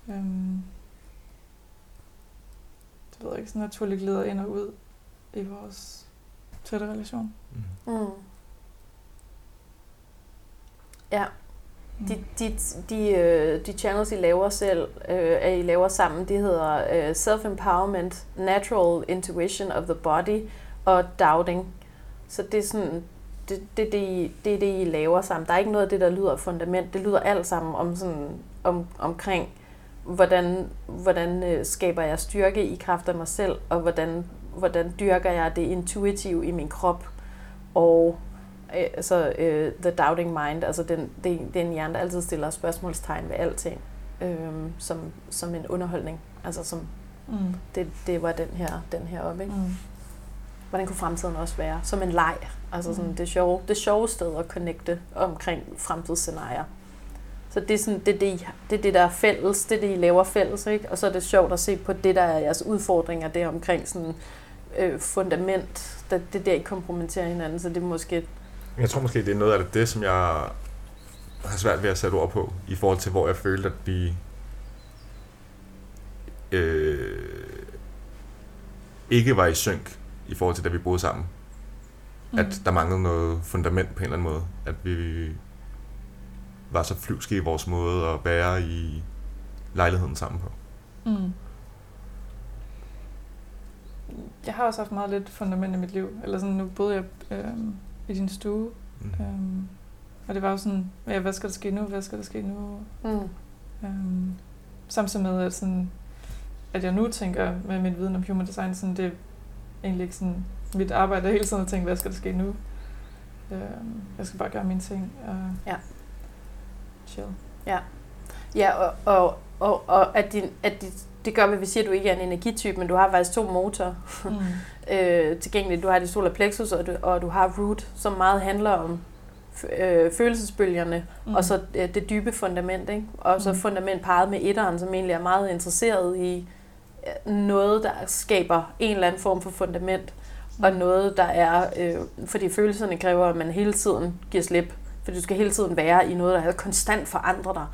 C: øhm, det ved jeg ikke, sådan naturligt glider ind og ud i vores tætte relation.
B: Mm.
A: Mm. Ja de, de, de, øh, de channels, I laver selv, øh, I laver sammen, de hedder øh, Self-Empowerment, Natural Intuition of the Body og Doubting. Så det er sådan, det, det, det, det er det, I laver sammen. Der er ikke noget af det, der lyder fundament. Det lyder alt sammen om sådan, om, omkring, hvordan, hvordan øh, skaber jeg styrke i kraft af mig selv, og hvordan, hvordan dyrker jeg det intuitive i min krop, og altså øh, the doubting mind, altså den, det, det er en hjerne, der altid stiller spørgsmålstegn ved alting, øh, som, som en underholdning, altså som mm. det, det var den her, den her op, ikke? Mm. Hvordan kunne fremtiden også være? Som en leg, altså sådan mm. det, sjove, det sjove sted at connecte omkring fremtidsscenarier. Så det er, sådan, det, er det, det er det, der er fælles, det er det, I laver fælles, ikke? Og så er det sjovt at se på det, der er jeres udfordringer, det omkring sådan øh, fundament, det, det er der, I kompromitterer hinanden, så det er måske...
B: Jeg tror måske, det er noget af det, som jeg har svært ved at sætte ord på, i forhold til, hvor jeg følte, at vi øh, ikke var i synk i forhold til, da vi boede sammen. Mm. At der manglede noget fundament på en eller anden måde. At vi var så flyvske i vores måde at være i lejligheden sammen på. Mm.
C: Jeg har også haft meget lidt fundament i mit liv. Eller sådan, nu boede jeg øh, i din stue. Mm. Øh, og det var jo sådan, ja, hvad skal der ske nu? Hvad skal der ske nu? Mm. Øh, samtidig med, at, sådan, at jeg nu tænker med min viden om human design, sådan, det er egentlig ikke sådan, mit arbejde er hele tiden at tænke, hvad skal der ske nu? Øh, jeg skal bare gøre mine ting. Og, ja chill.
A: Ja, ja og, og, og, og at, din, at dit, det gør, at vi siger, at du ikke er en energitype, men du har faktisk to motorer mm. (laughs) øh, tilgængeligt. Du har det solar plexus, og du, og du har root, som meget handler om øh, følelsesbølgerne, mm. og så øh, det dybe fundament. Ikke? Og så mm. fundament parret med etteren, som egentlig er meget interesseret i øh, noget, der skaber en eller anden form for fundament, mm. og noget, der er, øh, fordi følelserne kræver, at man hele tiden giver slip for du skal hele tiden være i noget, der er konstant forandrer dig.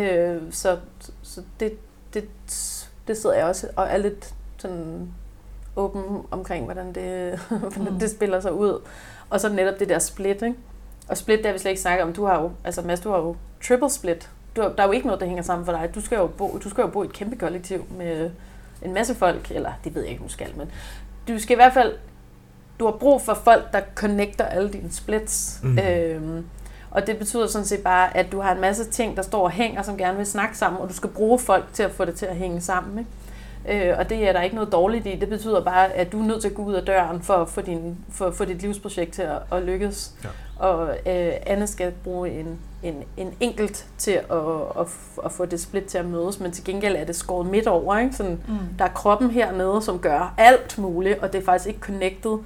A: Øh, så så det, det, det sidder jeg også og er lidt sådan åben omkring, hvordan det, (laughs) hvordan mm. det spiller sig ud. Og så netop det der split, ikke? Og split, der vi slet ikke snakke om, du har jo, altså Mads, du har jo triple split. Du har, der er jo ikke noget, der hænger sammen for dig. Du skal jo bo, du skal jo bo i et kæmpe kollektiv med en masse folk, eller det ved jeg ikke, du skal, men du skal i hvert fald, du har brug for folk, der connecter alle dine splits. Mm. Øhm, og det betyder sådan set bare, at du har en masse ting, der står og hænger, som gerne vil snakke sammen, og du skal bruge folk til at få det til at hænge sammen. Ikke? Øh, og det er der ikke noget dårligt i. Det betyder bare, at du er nødt til at gå ud af døren for at få, din, for, for dit livsprojekt til at, at lykkes. Ja. Og øh, Anne skal bruge en, en, en enkelt til at, at, at få det split til at mødes, men til gengæld er det skåret midt over. Ikke? Sådan, mm. Der er kroppen hernede, som gør alt muligt, og det er faktisk ikke connected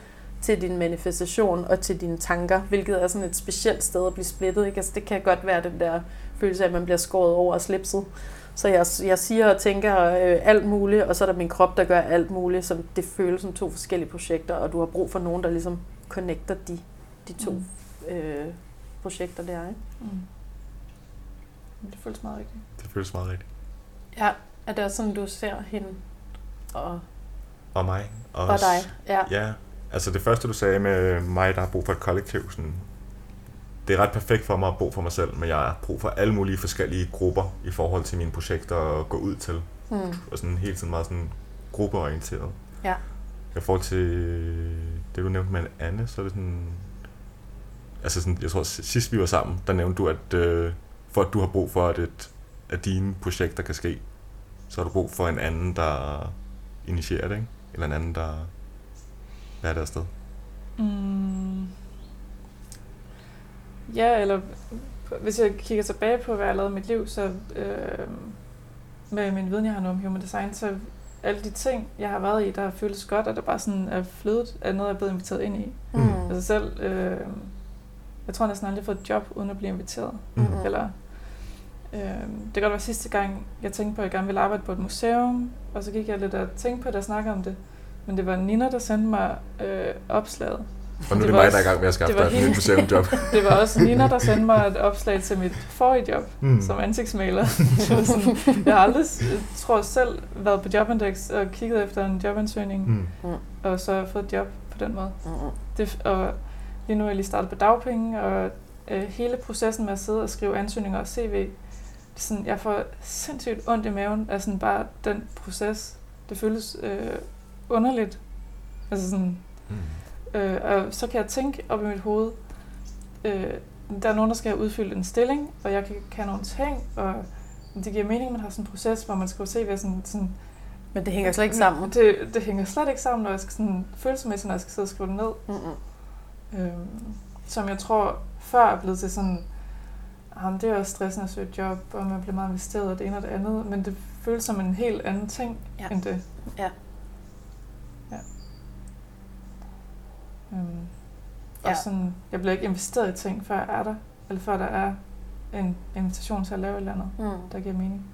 A: til din manifestation og til dine tanker, hvilket er sådan et specielt sted at blive splittet. Ikke? Altså, det kan godt være den der følelse af, at man bliver skåret over og slipset. Så jeg, jeg siger og tænker øh, alt muligt, og så er der min krop, der gør alt muligt, som det føles som to forskellige projekter, og du har brug for nogen, der ligesom connecter de, de to mm. øh, projekter der. Ikke? Mm.
C: Det føles meget rigtigt.
B: Det føles meget rigtigt.
A: Ja, er det også sådan, du ser hende og,
B: og mig?
A: Og, og dig, ja.
B: Ja, Altså det første, du sagde med mig, der har brug for et kollektiv, sådan, det er ret perfekt for mig at bo for mig selv, men jeg har brug for alle mulige forskellige grupper i forhold til mine projekter at gå ud til. Mm. Og sådan hele tiden meget sådan gruppeorienteret. Ja. I forhold til det, du nævnte med Anne, så er det sådan... Altså sådan, jeg tror, sidst vi var sammen, der nævnte du, at øh, for at du har brug for, at, et, at dine projekter kan ske, så har du brug for en anden, der initierer det, ikke? Eller en anden, der være der sted? Mm.
C: Ja, eller hvis jeg kigger tilbage på, hvad jeg har lavet i mit liv, så øh, med min viden, jeg har nu om human design, så alle de ting, jeg har været i, der har føltes godt, og der bare sådan er flydet, er noget, jeg er blevet inviteret ind i. Mm. Altså selv, øh, jeg tror næsten aldrig, jeg har fået et job, uden at blive inviteret. Mm. Eller, øh, det kan godt være sidste gang, jeg tænkte på, at jeg gerne ville arbejde på et museum, og så gik jeg lidt og tænkte på det og snakkede om det. Men det var Nina, der sendte mig øh, opslaget.
B: Og nu er det, det mig, der er i gang med at skaffe dig et nyt museumjob. (laughs)
C: det var også Nina, der sendte mig et opslag til mit forrige job mm. som ansigtsmaler. sådan, jeg har aldrig, jeg tror selv, været på Jobindex og kigget efter en jobansøgning, mm. og så har jeg fået et job på den måde. Mm. Det, og lige nu er jeg lige startet på dagpenge, og øh, hele processen med at sidde og skrive ansøgninger og CV, det sådan, jeg får sindssygt ondt i maven af sådan bare den proces. Det føles øh, underligt. Altså sådan, mm. øh, og så kan jeg tænke op i mit hoved, øh, der er nogen, der skal have udfyldt en stilling, og jeg kan, kan nogle ting, og det giver mening, at man har sådan en proces, hvor man skal se, hvad sådan, sådan
A: Men det hænger slet ikke sammen.
C: Det, det hænger slet ikke sammen, når jeg skal sådan, følelsesmæssigt, når jeg skal sidde og skrive det ned.
A: Mm-mm.
C: Øhm, som jeg tror før er blevet til sådan, jamen, det er også stressende at søge et job, og man bliver meget investeret og det ene og det andet, men det føles som en helt anden ting
A: Ja.
C: end det.
A: Ja.
C: Øhm,
A: Ja.
C: og sådan, jeg bliver ikke investeret i ting, før jeg er der, eller før der er en invitation til at lave et eller andet,
A: Mm.
C: der giver mening.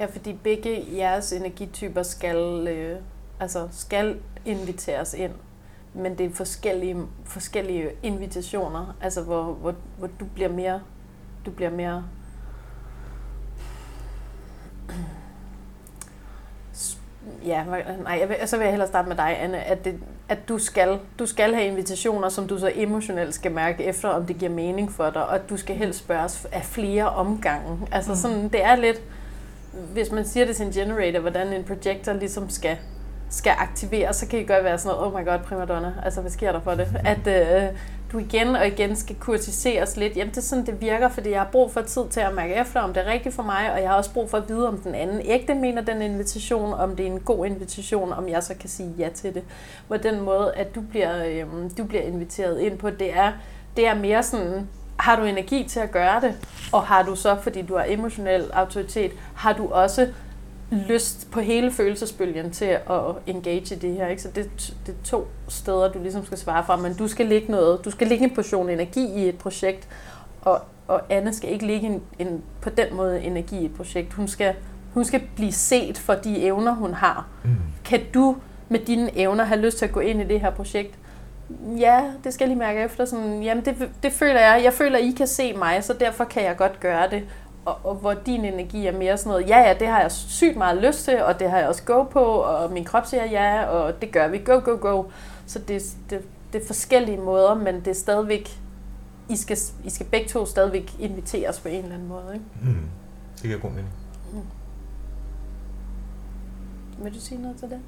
A: Ja, fordi begge jeres energityper skal, øh, altså skal inviteres ind, men det er forskellige, forskellige invitationer, altså hvor, hvor, hvor du bliver mere, du bliver mere (clears throat) Ja, nej, jeg vil, så vil jeg hellere starte med dig, Anne, at, det, at du, skal, du skal have invitationer, som du så emotionelt skal mærke efter, om det giver mening for dig, og at du skal helst spørges af flere omgange. Altså
C: Mm.
A: sådan, det er lidt, hvis man siger det til en generator, hvordan en projector ligesom skal, skal aktiveres, så kan det godt være sådan noget, oh my god, primadonna, altså hvad sker der for det? At øh, du igen og igen skal kurtiseres lidt. Jamen det er sådan, det virker, fordi jeg har brug for tid til at mærke efter, om det er rigtigt for mig, og jeg har også brug for at vide, om den anden ægte mener den invitation, om det er en god invitation, om jeg så kan sige ja til det. På den måde, at du bliver, øhm, du bliver inviteret ind på, det er, det er mere sådan, har du energi til at gøre det, og har du så, fordi du har emotionel autoritet, har du også lyst på hele følelsesbølgen til at engage i det her. Ikke? Så det, det er to steder, du ligesom skal svare fra, men du skal lægge noget, du skal lægge en portion energi i et projekt, og, og Anne skal ikke lægge en, en, på den måde energi i et projekt. Hun skal, hun skal blive set for de evner, hun har.
B: Mm.
A: Kan du med dine evner have lyst til at gå ind i det her projekt? Ja, det skal jeg lige mærke efter. Sådan, jamen det, det føler jeg. Jeg føler, I kan se mig, så derfor kan jeg godt gøre det. Og, og hvor din energi er mere sådan noget, ja, ja, det har jeg sygt meget lyst til, og det har jeg også go på, og min krop siger ja, og det gør vi, go, go, go. Så det, det, det er forskellige måder, men det er stadigvæk, I skal, I skal begge to stadigvæk inviteres på en eller anden måde. Ikke?
B: Mm. Det giver god mening.
A: Vil du sige noget til det?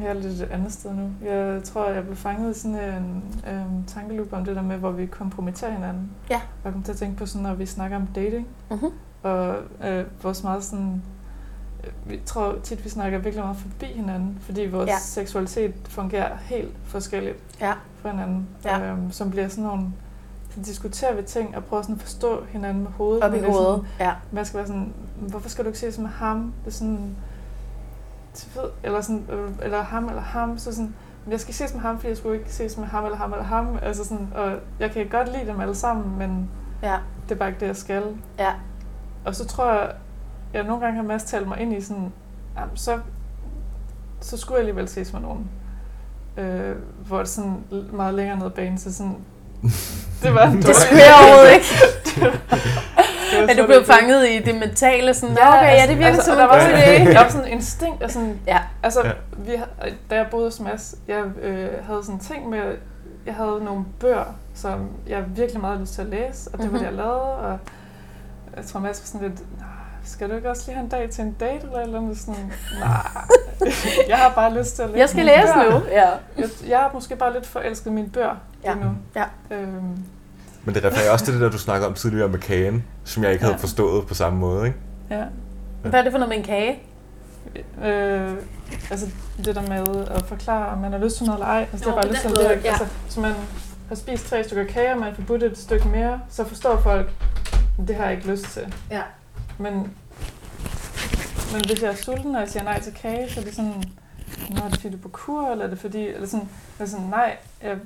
C: Jeg er lidt et andet sted nu. Jeg tror, jeg blev fanget i sådan en øhm, tankeloop om det der med, hvor vi kompromitterer hinanden.
A: Ja.
C: Jeg kom til at tænke på sådan, når vi snakker om dating,
A: Mm-hmm.
C: og øh, vores meget sådan... øh, Vi tror tit, vi snakker virkelig meget forbi hinanden, fordi vores
A: Ja.
C: ja. seksualitet fungerer helt forskelligt
A: Ja.
C: fra hinanden.
A: Ja.
C: Øhm, som bliver sådan nogle... Så diskuterer vi ting og prøver sådan at forstå hinanden med hovedet.
A: Op i hovedet. Ja.
C: Sådan, man skal være sådan, hvorfor skal du ikke ses med ham? Det er sådan, ved, eller, sådan, øh, eller ham eller ham. Så sådan, men jeg skal ses med ham, fordi jeg skulle ikke ses med ham eller ham eller ham. Altså sådan, og jeg kan godt lide dem alle sammen, men
A: Ja.
C: det er bare ikke det, jeg skal.
A: Ja.
C: Og så tror jeg, jeg nogle gange har Mads talt mig ind i sådan, jamen, så, så skulle jeg alligevel ses med nogen. Øh, hvor det sådan meget længere ned ad banen, så sådan, (laughs) det var en
A: Det skulle jeg overhovedet ikke. (laughs)
C: Det
A: Er du
C: det.
A: fanget i det mentale? Sådan, ja, okay, ja, det virker
C: altså,
A: som
C: der var
A: god
C: sådan,
A: idé.
C: Der var sådan en (laughs) instinkt, og sådan,
A: Ja.
C: altså,
B: Ja.
C: vi, har- da jeg boede hos Mads, jeg øh, havde sådan en ting med, jeg havde nogle bøger, som jeg virkelig meget havde lyst til at læse, og det
A: Mhm.
C: var det, jeg lavede, og jeg tror, Mads var sådan lidt, "Nå, skal du ikke også lige have en dag til en date, eller eller andet? Sådan, nej, (laughs) jeg har bare lyst til at læse
A: Jeg skal læse
C: bøger.
A: nu. Ja.
C: Jeg, jeg er måske bare lidt forelsket mine bøger
A: Ja.
C: lige nu.
A: Ja.
C: Øhm,
B: Men det refererer også til det der, du snakkede om tidligere med kagen, som jeg ikke havde
C: Ja.
B: forstået på samme måde, ikke?
C: ja.
A: Hvad er det for noget med en kage?
C: Øh, altså det der med at forklare, om man har lyst til noget eller ej. Altså, det
A: Nå,
C: er bare lyst til lægge.
A: ja.
C: Altså, så man har spist tre stykker kage, og man får budt et stykke mere, så forstår folk, det har jeg ikke lyst til.
A: Ja.
C: Men, men hvis jeg er sulten, og jeg siger nej til kage, så er det sådan, Nå, er det fordi, du er på kur, eller er det fordi, eller sådan, eller sådan nej, jeg,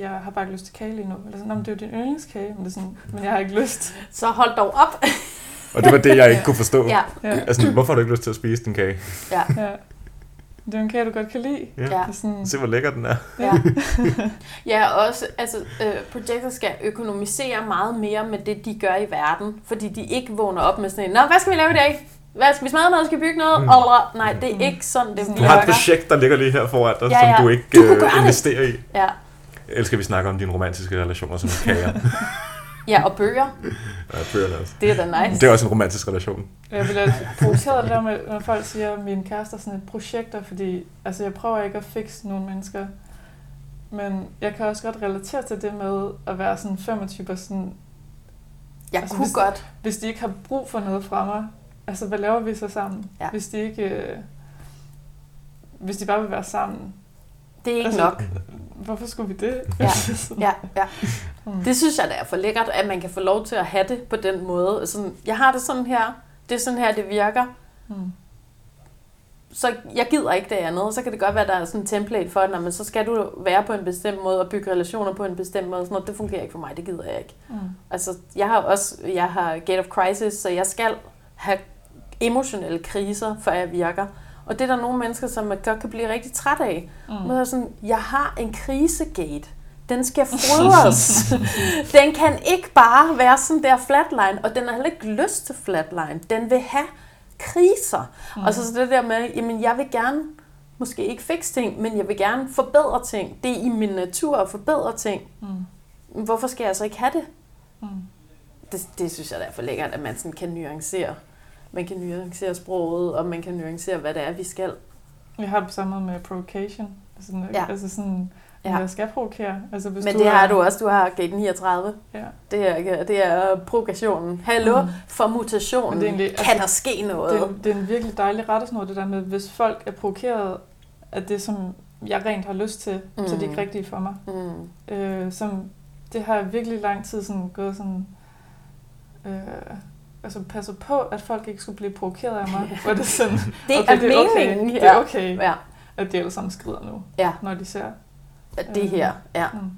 C: jeg har bare ikke lyst til kage lige nu. Eller sådan, men det er jo din yndlingskage, men, det er sådan, men jeg har ikke lyst. (laughs)
A: Så hold dog op. (laughs)
B: Og det var det, jeg ikke kunne forstå.
A: Ja.
C: Ja,
B: Altså, hvorfor har du ikke lyst til at spise din kage?
A: Ja.
C: ja. Det er jo en kage, du godt kan lide.
B: Ja.
A: Ja.
C: Det er sådan,
B: Se, hvor lækker den er.
A: Ja. ja, (laughs) også, altså, øh, projekter skal økonomisere meget mere med det, de gør i verden, fordi de ikke vågner op med sådan en, Nå, hvad skal vi lave i dag? Hvad skal vi smadre noget? Skal vi bygge noget?
B: Mm.
A: Og, nej, det er
C: Mm.
A: ikke sådan, det
C: Du
B: Du har et projekt, der ligger lige her foran dig,
A: Ja,
B: som
A: ja.
B: du ikke
A: Du kunne
B: øh,
A: gøre det.
B: investerer i.
A: Ja.
B: Elsker, at vi snakker om dine romantiske relationer som kager.
A: ja, og bøger.
B: ja, bøgerne også.
A: Det er da nice.
B: Det er også en romantisk relation.
C: Jeg vil have provokeret det der med, når folk siger, at mine kærester er sådan et projekter, fordi altså, jeg prøver ikke at fikse nogle mennesker. Men jeg kan også godt relatere til det med at være sådan 25 sådan,
A: Jeg
C: altså,
A: kunne
C: hvis-
A: godt.
C: hvis de ikke har brug for noget fra mig, altså, hvad laver vi så sammen,
A: Ja.
C: hvis de ikke... Øh, hvis de bare vil være sammen?
A: Det er ikke
C: Altså,
A: nok.
C: Hvorfor skulle vi det?
A: Ja, (laughs) ja, ja. Det synes jeg da er for lækkert, at man kan få lov til at have det på den måde. Sådan, jeg har det sådan her, det er sådan her, det virker.
C: Mm.
A: Så jeg gider ikke det andet. Så kan det godt være, at der er sådan en template for, at men så skal du være på en bestemt måde og bygge relationer på en bestemt måde. Sådan noget. Det fungerer ikke for mig, det gider jeg ikke.
C: Mm.
A: Altså, jeg har også jeg har Gate of Crisis, så jeg skal have emotionelle kriser, før jeg virker. Og det er der nogle mennesker, som man godt kan blive rigtig træt af. Mm. Er sådan, jeg har en krisegate. Den skal fodres. (laughs) den kan ikke bare være sådan der flatline, og den har heller ikke lyst til flatline. Den vil have kriser. Mm. Og så så det der med, jamen jeg vil gerne, måske ikke fikse ting, men jeg vil gerne forbedre ting. Det er i min natur at forbedre ting.
C: Mm.
A: Hvorfor skal jeg så ikke have det?
C: Mm.
A: Det, det synes jeg da er for lækkert, at man sådan kan nuancere. Man kan nuancere sproget, og man kan nuancere, hvad det er, vi skal.
C: Jeg har det på samme måde med provocation. Altså,
A: Ja.
C: altså sådan,
A: Ja.
C: jeg skal provokere. Altså, hvis
A: Men
C: du
A: det
C: er,
A: har du også. Du har gate 39.
C: Ja.
A: Det er, det er provokationen. Hallo,
C: Mm.
A: for mutationen.
C: Men det er egentlig-
A: kan
C: altså,
A: der ske noget?
C: Det, er, det er en virkelig dejlig rettesnor, det der med, hvis folk er provokeret af det, som jeg rent har lyst til, mm. så er det
A: Mm.
C: ikke rigtigt for mig.
A: Mm.
C: Øh, som, det har jeg virkelig lang tid sådan gået sådan... Øh, altså passet på, at folk ikke skulle blive provokeret af mig. (laughs) Hvor det er sådan,
A: Det er
C: okay, det er
A: meningen.
C: okay, det er
A: ja.
C: okay
A: Ja,
C: at de alle sammen skrider nu,
A: ja,
C: når de ser.
A: det her. Ja.
C: Mm.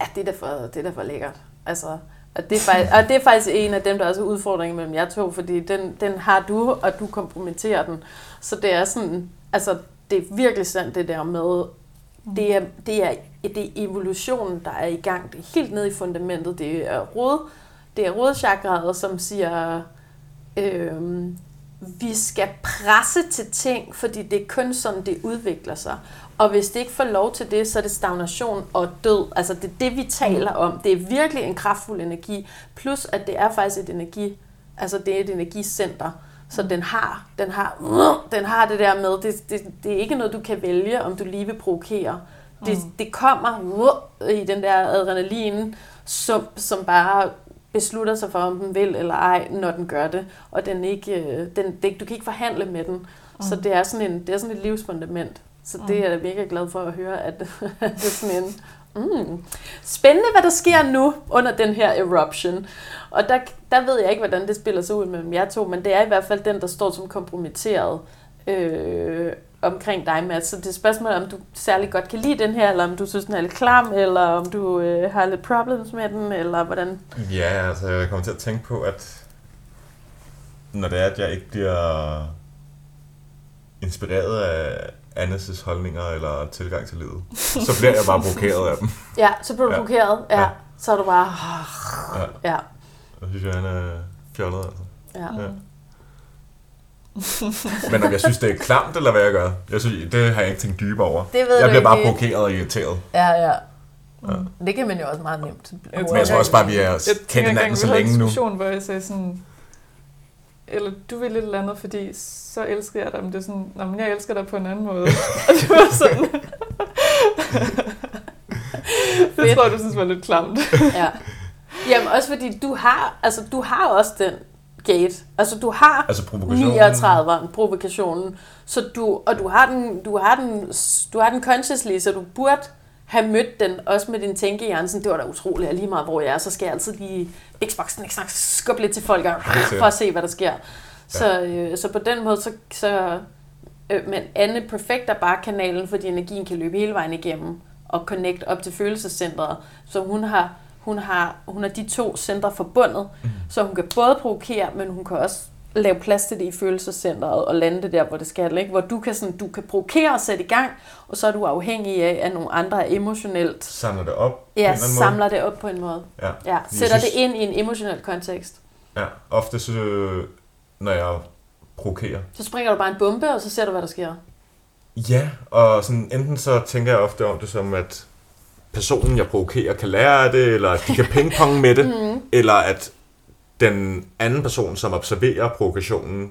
A: ja det, er da for, det er da for lækkert. Altså, og, det er faktisk, og det er faktisk en af dem, der også er udfordringen mellem jer to, fordi den, den har du, og du kompromitterer den. Så det er sådan, altså, det er virkelig sandt det der med,
C: Mm.
A: det er, det er, det er evolutionen, der er i gang. Det er helt nede i fundamentet. Det er rod, det er rodchakraet, som siger, øhm, vi skal presse til ting, fordi det er kun sådan, det udvikler sig. Og hvis det ikke får lov til det, så er det stagnation og død. Altså det er det, vi taler om. Det er virkelig en kraftfuld energi. Plus at det er faktisk et energi, altså det er et energicenter. Så den har, den har, den har det der med, det, det, det er ikke noget, du kan vælge, om du lige vil provokere. Det,
C: Mm.
A: det kommer i den der adrenalin, som, som bare beslutter sig for, om den vil eller ej, når den gør det. Og den ikke, øh, den, det, du kan ikke forhandle med den. Mm. Så det er sådan, en, det er sådan et livsfundament. Så det er jeg mega glad for at høre, at (laughs) det er sådan en... Mm. Spændende, hvad der sker nu under den her eruption. Og der, der ved jeg ikke, hvordan det spiller sig ud mellem jer to, men det er i hvert fald den, der står som kompromitteret øh, omkring dig, Mads. Så det er et spørgsmål, om du særlig godt kan lide den her, eller om du synes, den er lidt klam, eller om du øh, har lidt problems med den, eller hvordan...
B: Ja, altså jeg kommer til at tænke på, at når det er, at jeg ikke bliver inspireret af Annes' holdninger eller tilgang til livet, så bliver jeg bare provokeret af dem. (laughs)
A: Ja, så bliver du
B: Ja.
A: provokeret. Ja.
B: Ja.
A: Så er du bare...
B: Ja,
A: Ja,
B: jeg synes, jeg, han er fjollet, altså.
A: ja.
B: Ja. (laughs) Men om jeg synes, det er klamt, eller hvad jeg gør, jeg synes, det har jeg ikke tænkt dybere over.
A: Det ved
B: Jeg
A: du
B: bliver bare provokeret og irriteret.
A: Ja, ja.
B: Ja.
A: Det kan man jo også meget nemt.
C: Jeg
B: Men jeg tror også bare, vi er
C: Jeg
B: kendt hinanden så
C: vi havde
B: længe
C: en
B: nu.
C: diskussion, hvor jeg sagde sådan, eller du vil lidt eller andet, fordi så elsker jeg dig, men det er sådan, Nå, men jeg elsker dig på en anden måde. (laughs) og det var sådan, (laughs) det tror jeg, du synes var lidt klamt.
A: ja. Jamen også fordi du har, altså du har også den gate. Altså du har
B: Altså provokationen.
A: 39'eren, provokationen. Så du, og du har, den, du, har den, du har den consciously, så du burde have mødt den, også med din tænkehjerne. Sådan, det var da utroligt, at lige meget hvor jeg er, så skal jeg altid lige Xboxen, ikke skubbe lidt til folk, og, for at se, hvad der sker. Så, øh, så på den måde, så, så øh, men Anne perfekter bare kanalen, fordi energien kan løbe hele vejen igennem og connect op til følelsescentret. Så hun har, hun har, hun har de to centre forbundet,
B: Mm.
A: så hun kan både provokere, men hun kan også lave plads til det i følelsescentret og lande det der, hvor det skal. Ikke? Hvor du kan, sådan, du kan provokere og sætte i gang, og så er du afhængig af, at nogle andre er emotionelt
B: Samler det op på en
A: ja,
B: eller anden måde.
A: samler det op på en måde.
B: Ja.
A: Ja, sætter
B: synes-
A: det ind i en emotionel kontekst.
B: Ja, ofte så, når jeg provokerer.
A: Så springer du bare en bombe, og så ser du, hvad der sker.
B: Ja, og sådan, enten så tænker jeg ofte om det som, at personen, jeg provokerer, kan lære af det, eller at de kan pingponge med det, (laughs)
A: Mm.
B: eller at den anden person, som observerer provokationen,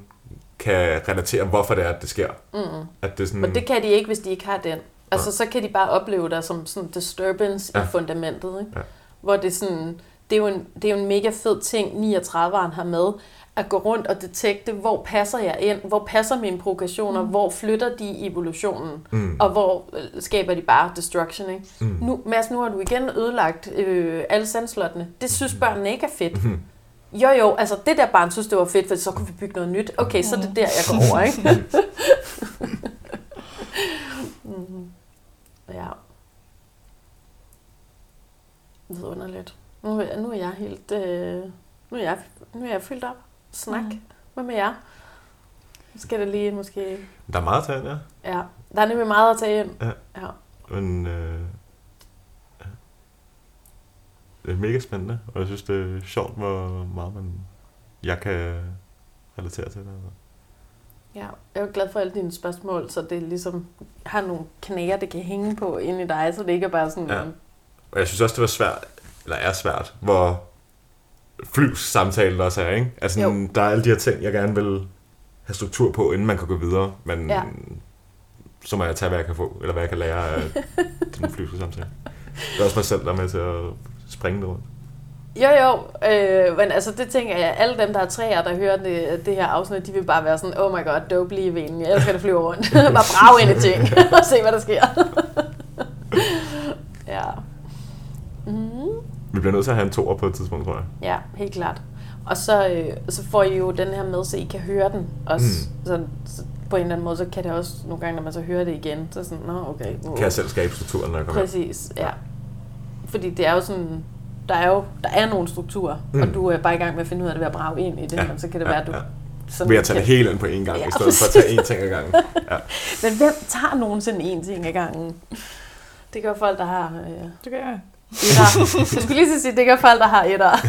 B: kan relatere, hvorfor det er, at det sker.
A: Mm.
B: At det sådan,
A: Men det kan de ikke, hvis de ikke har den. Altså, så kan de bare opleve dig som sådan disturbance ja.
B: Ja.
A: i fundamentet. Ikke?
B: Ja.
A: Hvor det er sådan, det er, jo en, det er jo en mega fed ting, 39'eren har med, at gå rundt og detekte, hvor passer jeg ind, hvor passer mine provokationer, mm. hvor flytter de evolutionen,
B: Mm.
A: og hvor øh, skaber de bare destruction, ikke?
B: Mm.
A: Nu, Mads, nu har du igen ødelagt øh, alle sandslottene. Det synes børnene ikke er fedt.
B: Mhm.
A: Jo, jo, altså det der barn synes, det var fedt, for så kunne vi bygge noget nyt. Okay, så er det der, jeg går over, ikke? Mhm. (laughs) ja. Vidunderligt. Nu, er- nu er jeg helt... Øh, nu, er jeg, nu er jeg fyldt op. Snak.
C: Mhm.
A: Hvad med jer? Nu skal det lige måske...
B: Der er meget at tage ind, ja.
A: Ja, der er nemlig meget at tage ind.
B: Ja.
A: ja.
B: Men øh, ja. det er mega spændende, og jeg synes, det er sjovt, hvor meget man, jeg kan relatere til det.
A: Ja, jeg er jo glad for alle dine spørgsmål, så det ligesom har nogle knæger, det kan hænge på inde i dig, så det ikke er bare sådan...
B: Ja. Og jeg synes også, det var svært, eller er svært, hvor flyvs samtalen også er, ikke? Altså,
A: Jo.
B: der er alle de her ting, jeg gerne vil have struktur på, inden man kan gå videre, men
A: Ja.
B: så må jeg tage, hvad jeg kan få, eller hvad jeg kan lære af (laughs) den flyvske samtale. Det er også mig selv, der er med til at springe det rundt.
A: Jo, jo, øh, men altså det tænker jeg, alle dem, der er træer, der hører det, det her afsnit, de vil bare være sådan, oh my god, dope lige venen, jeg elsker det flyve rundt. (laughs) bare brag ind i ting, og se hvad der sker. (laughs) ja. Mm.
B: Vi bliver nødt til at have en toer på et tidspunkt, tror jeg.
A: Ja, helt klart. Og så, øh, så får I jo den her med, så I kan høre den også. Mm. Så, så på en eller anden måde, så kan det også nogle gange, når man så hører det igen, så er sådan, nå okay. Nu,
B: Kan jeg selv skabe strukturen, når jeg kommer.
A: Præcis, ja. Fordi det er jo sådan, der er jo der er nogle strukturer, mm. og du er bare i gang med at finde ud af det ved at brage ind i det,
B: Ja,
A: men så kan det
B: ja,
A: være, at du...
B: ja.
A: Sådan
B: Ved at tage det
A: kan-
B: hele ind på én gang,
A: Ja,
B: i stedet for at tage én ting ad gangen. (laughs) Ja.
A: Men hvem tager nogensinde én ting ad gangen? Det gør folk, der har øh,
C: Det gør jeg.
A: Etter. (laughs) Jeg skulle lige så sige, det gør folk, der har etter. (laughs)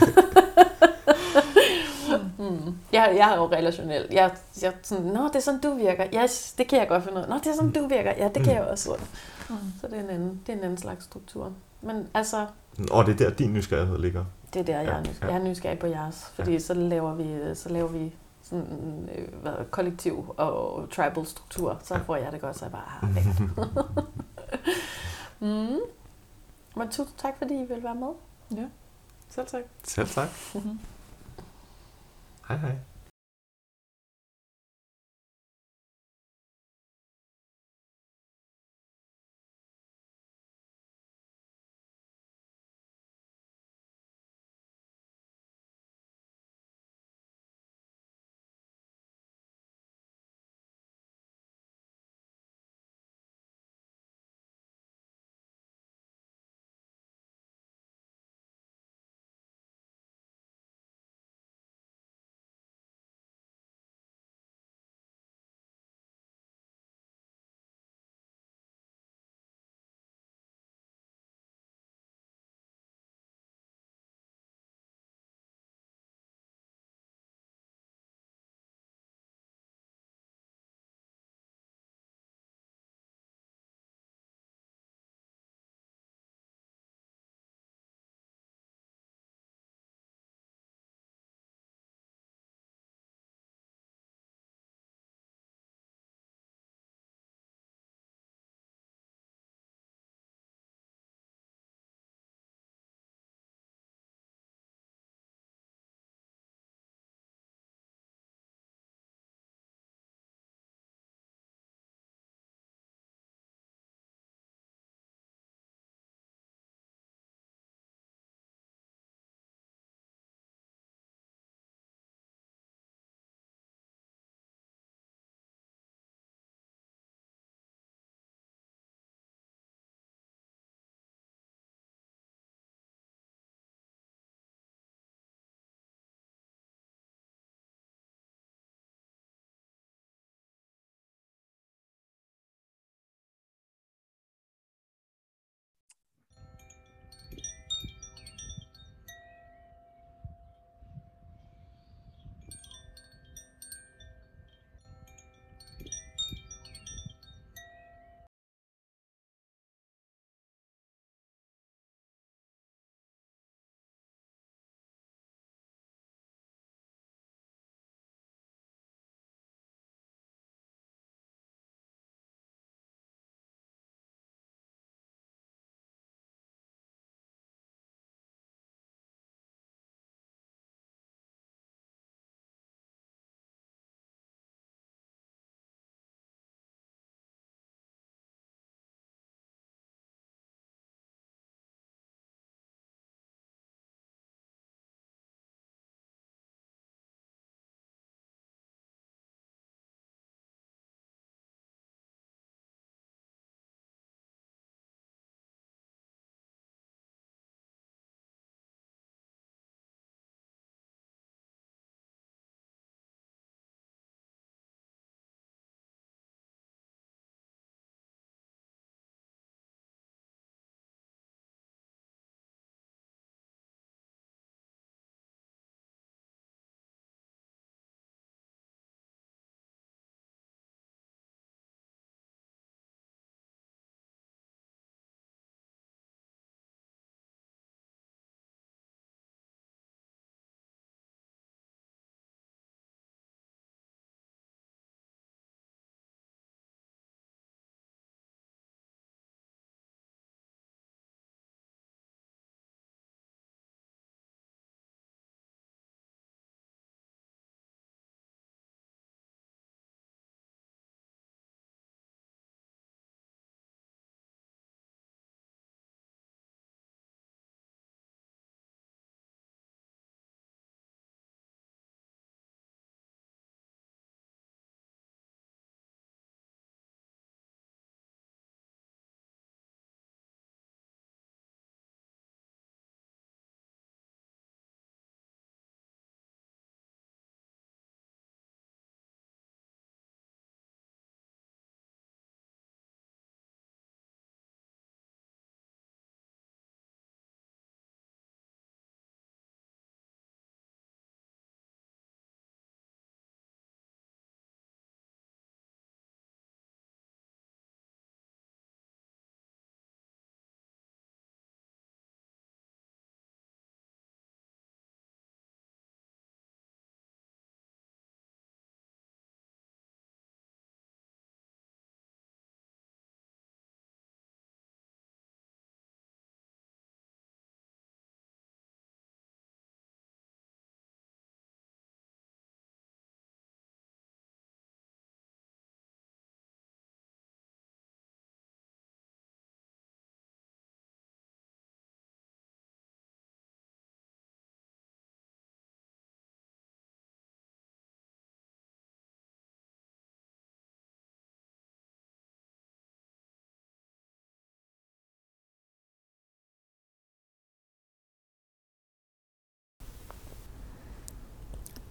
A: hmm. jeg, jeg er jo relationel. Jeg, jeg er sådan, nå, det er sådan, du virker. Yes, det kan jeg godt finde ud af. Nå, det er sådan, du virker. Ja, det kan
B: Mm.
A: jeg også.
C: Mm.
A: Så det er en anden, det er en anden slags struktur. Men altså,
B: Og det er der, din nysgerrighed ligger.
A: Det er der, jeg er,
B: Ja,
A: nys-
B: ja.
A: jeg er nysgerrig på jeres. Fordi så laver vi, så laver vi sådan en øh, hvad, kollektiv og tribal struktur. Så får jeg det godt, så jeg bare har det. (laughs) mm. Men tusind tak, fordi I vil være med.
C: Selv tak.
B: Selv tak. Hej (laughs) hej.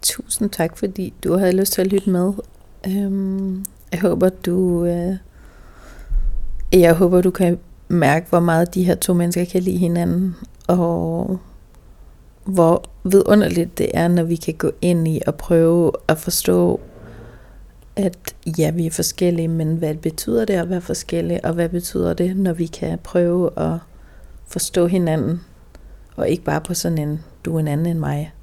A: Tusind tak, fordi du havde lyst til at lytte med. Øhm, jeg håber, du... Øh, jeg håber, du kan mærke, hvor meget de her to mennesker kan lide hinanden, og hvor vidunderligt det er, når vi kan gå ind i og prøve at forstå, at ja, vi er forskellige, men hvad betyder det at være forskellige, og hvad betyder det, når vi kan prøve at forstå hinanden, og ikke bare på sådan en, du er en anden end mig,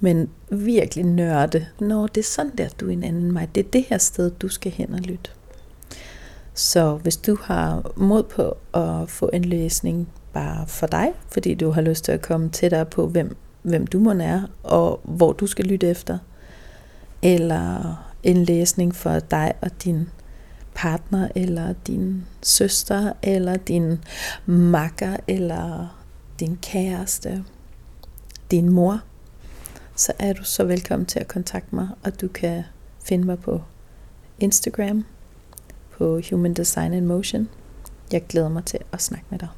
A: men virkelig nørde, når det er sådan der, du er en anden mig, det er det her sted, du skal hen og lytte. Så hvis du har mod på at få en løsning bare for dig, fordi du har lyst til at komme tættere på, hvem, hvem du må er, og hvor du skal lytte efter, eller en læsning for dig og din partner, eller din søster, eller din makker, eller din kæreste, din mor, så er du så velkommen til at kontakte mig, og du kan finde mig på Instagram, på Human Design in Motion. Jeg glæder mig til at snakke med dig.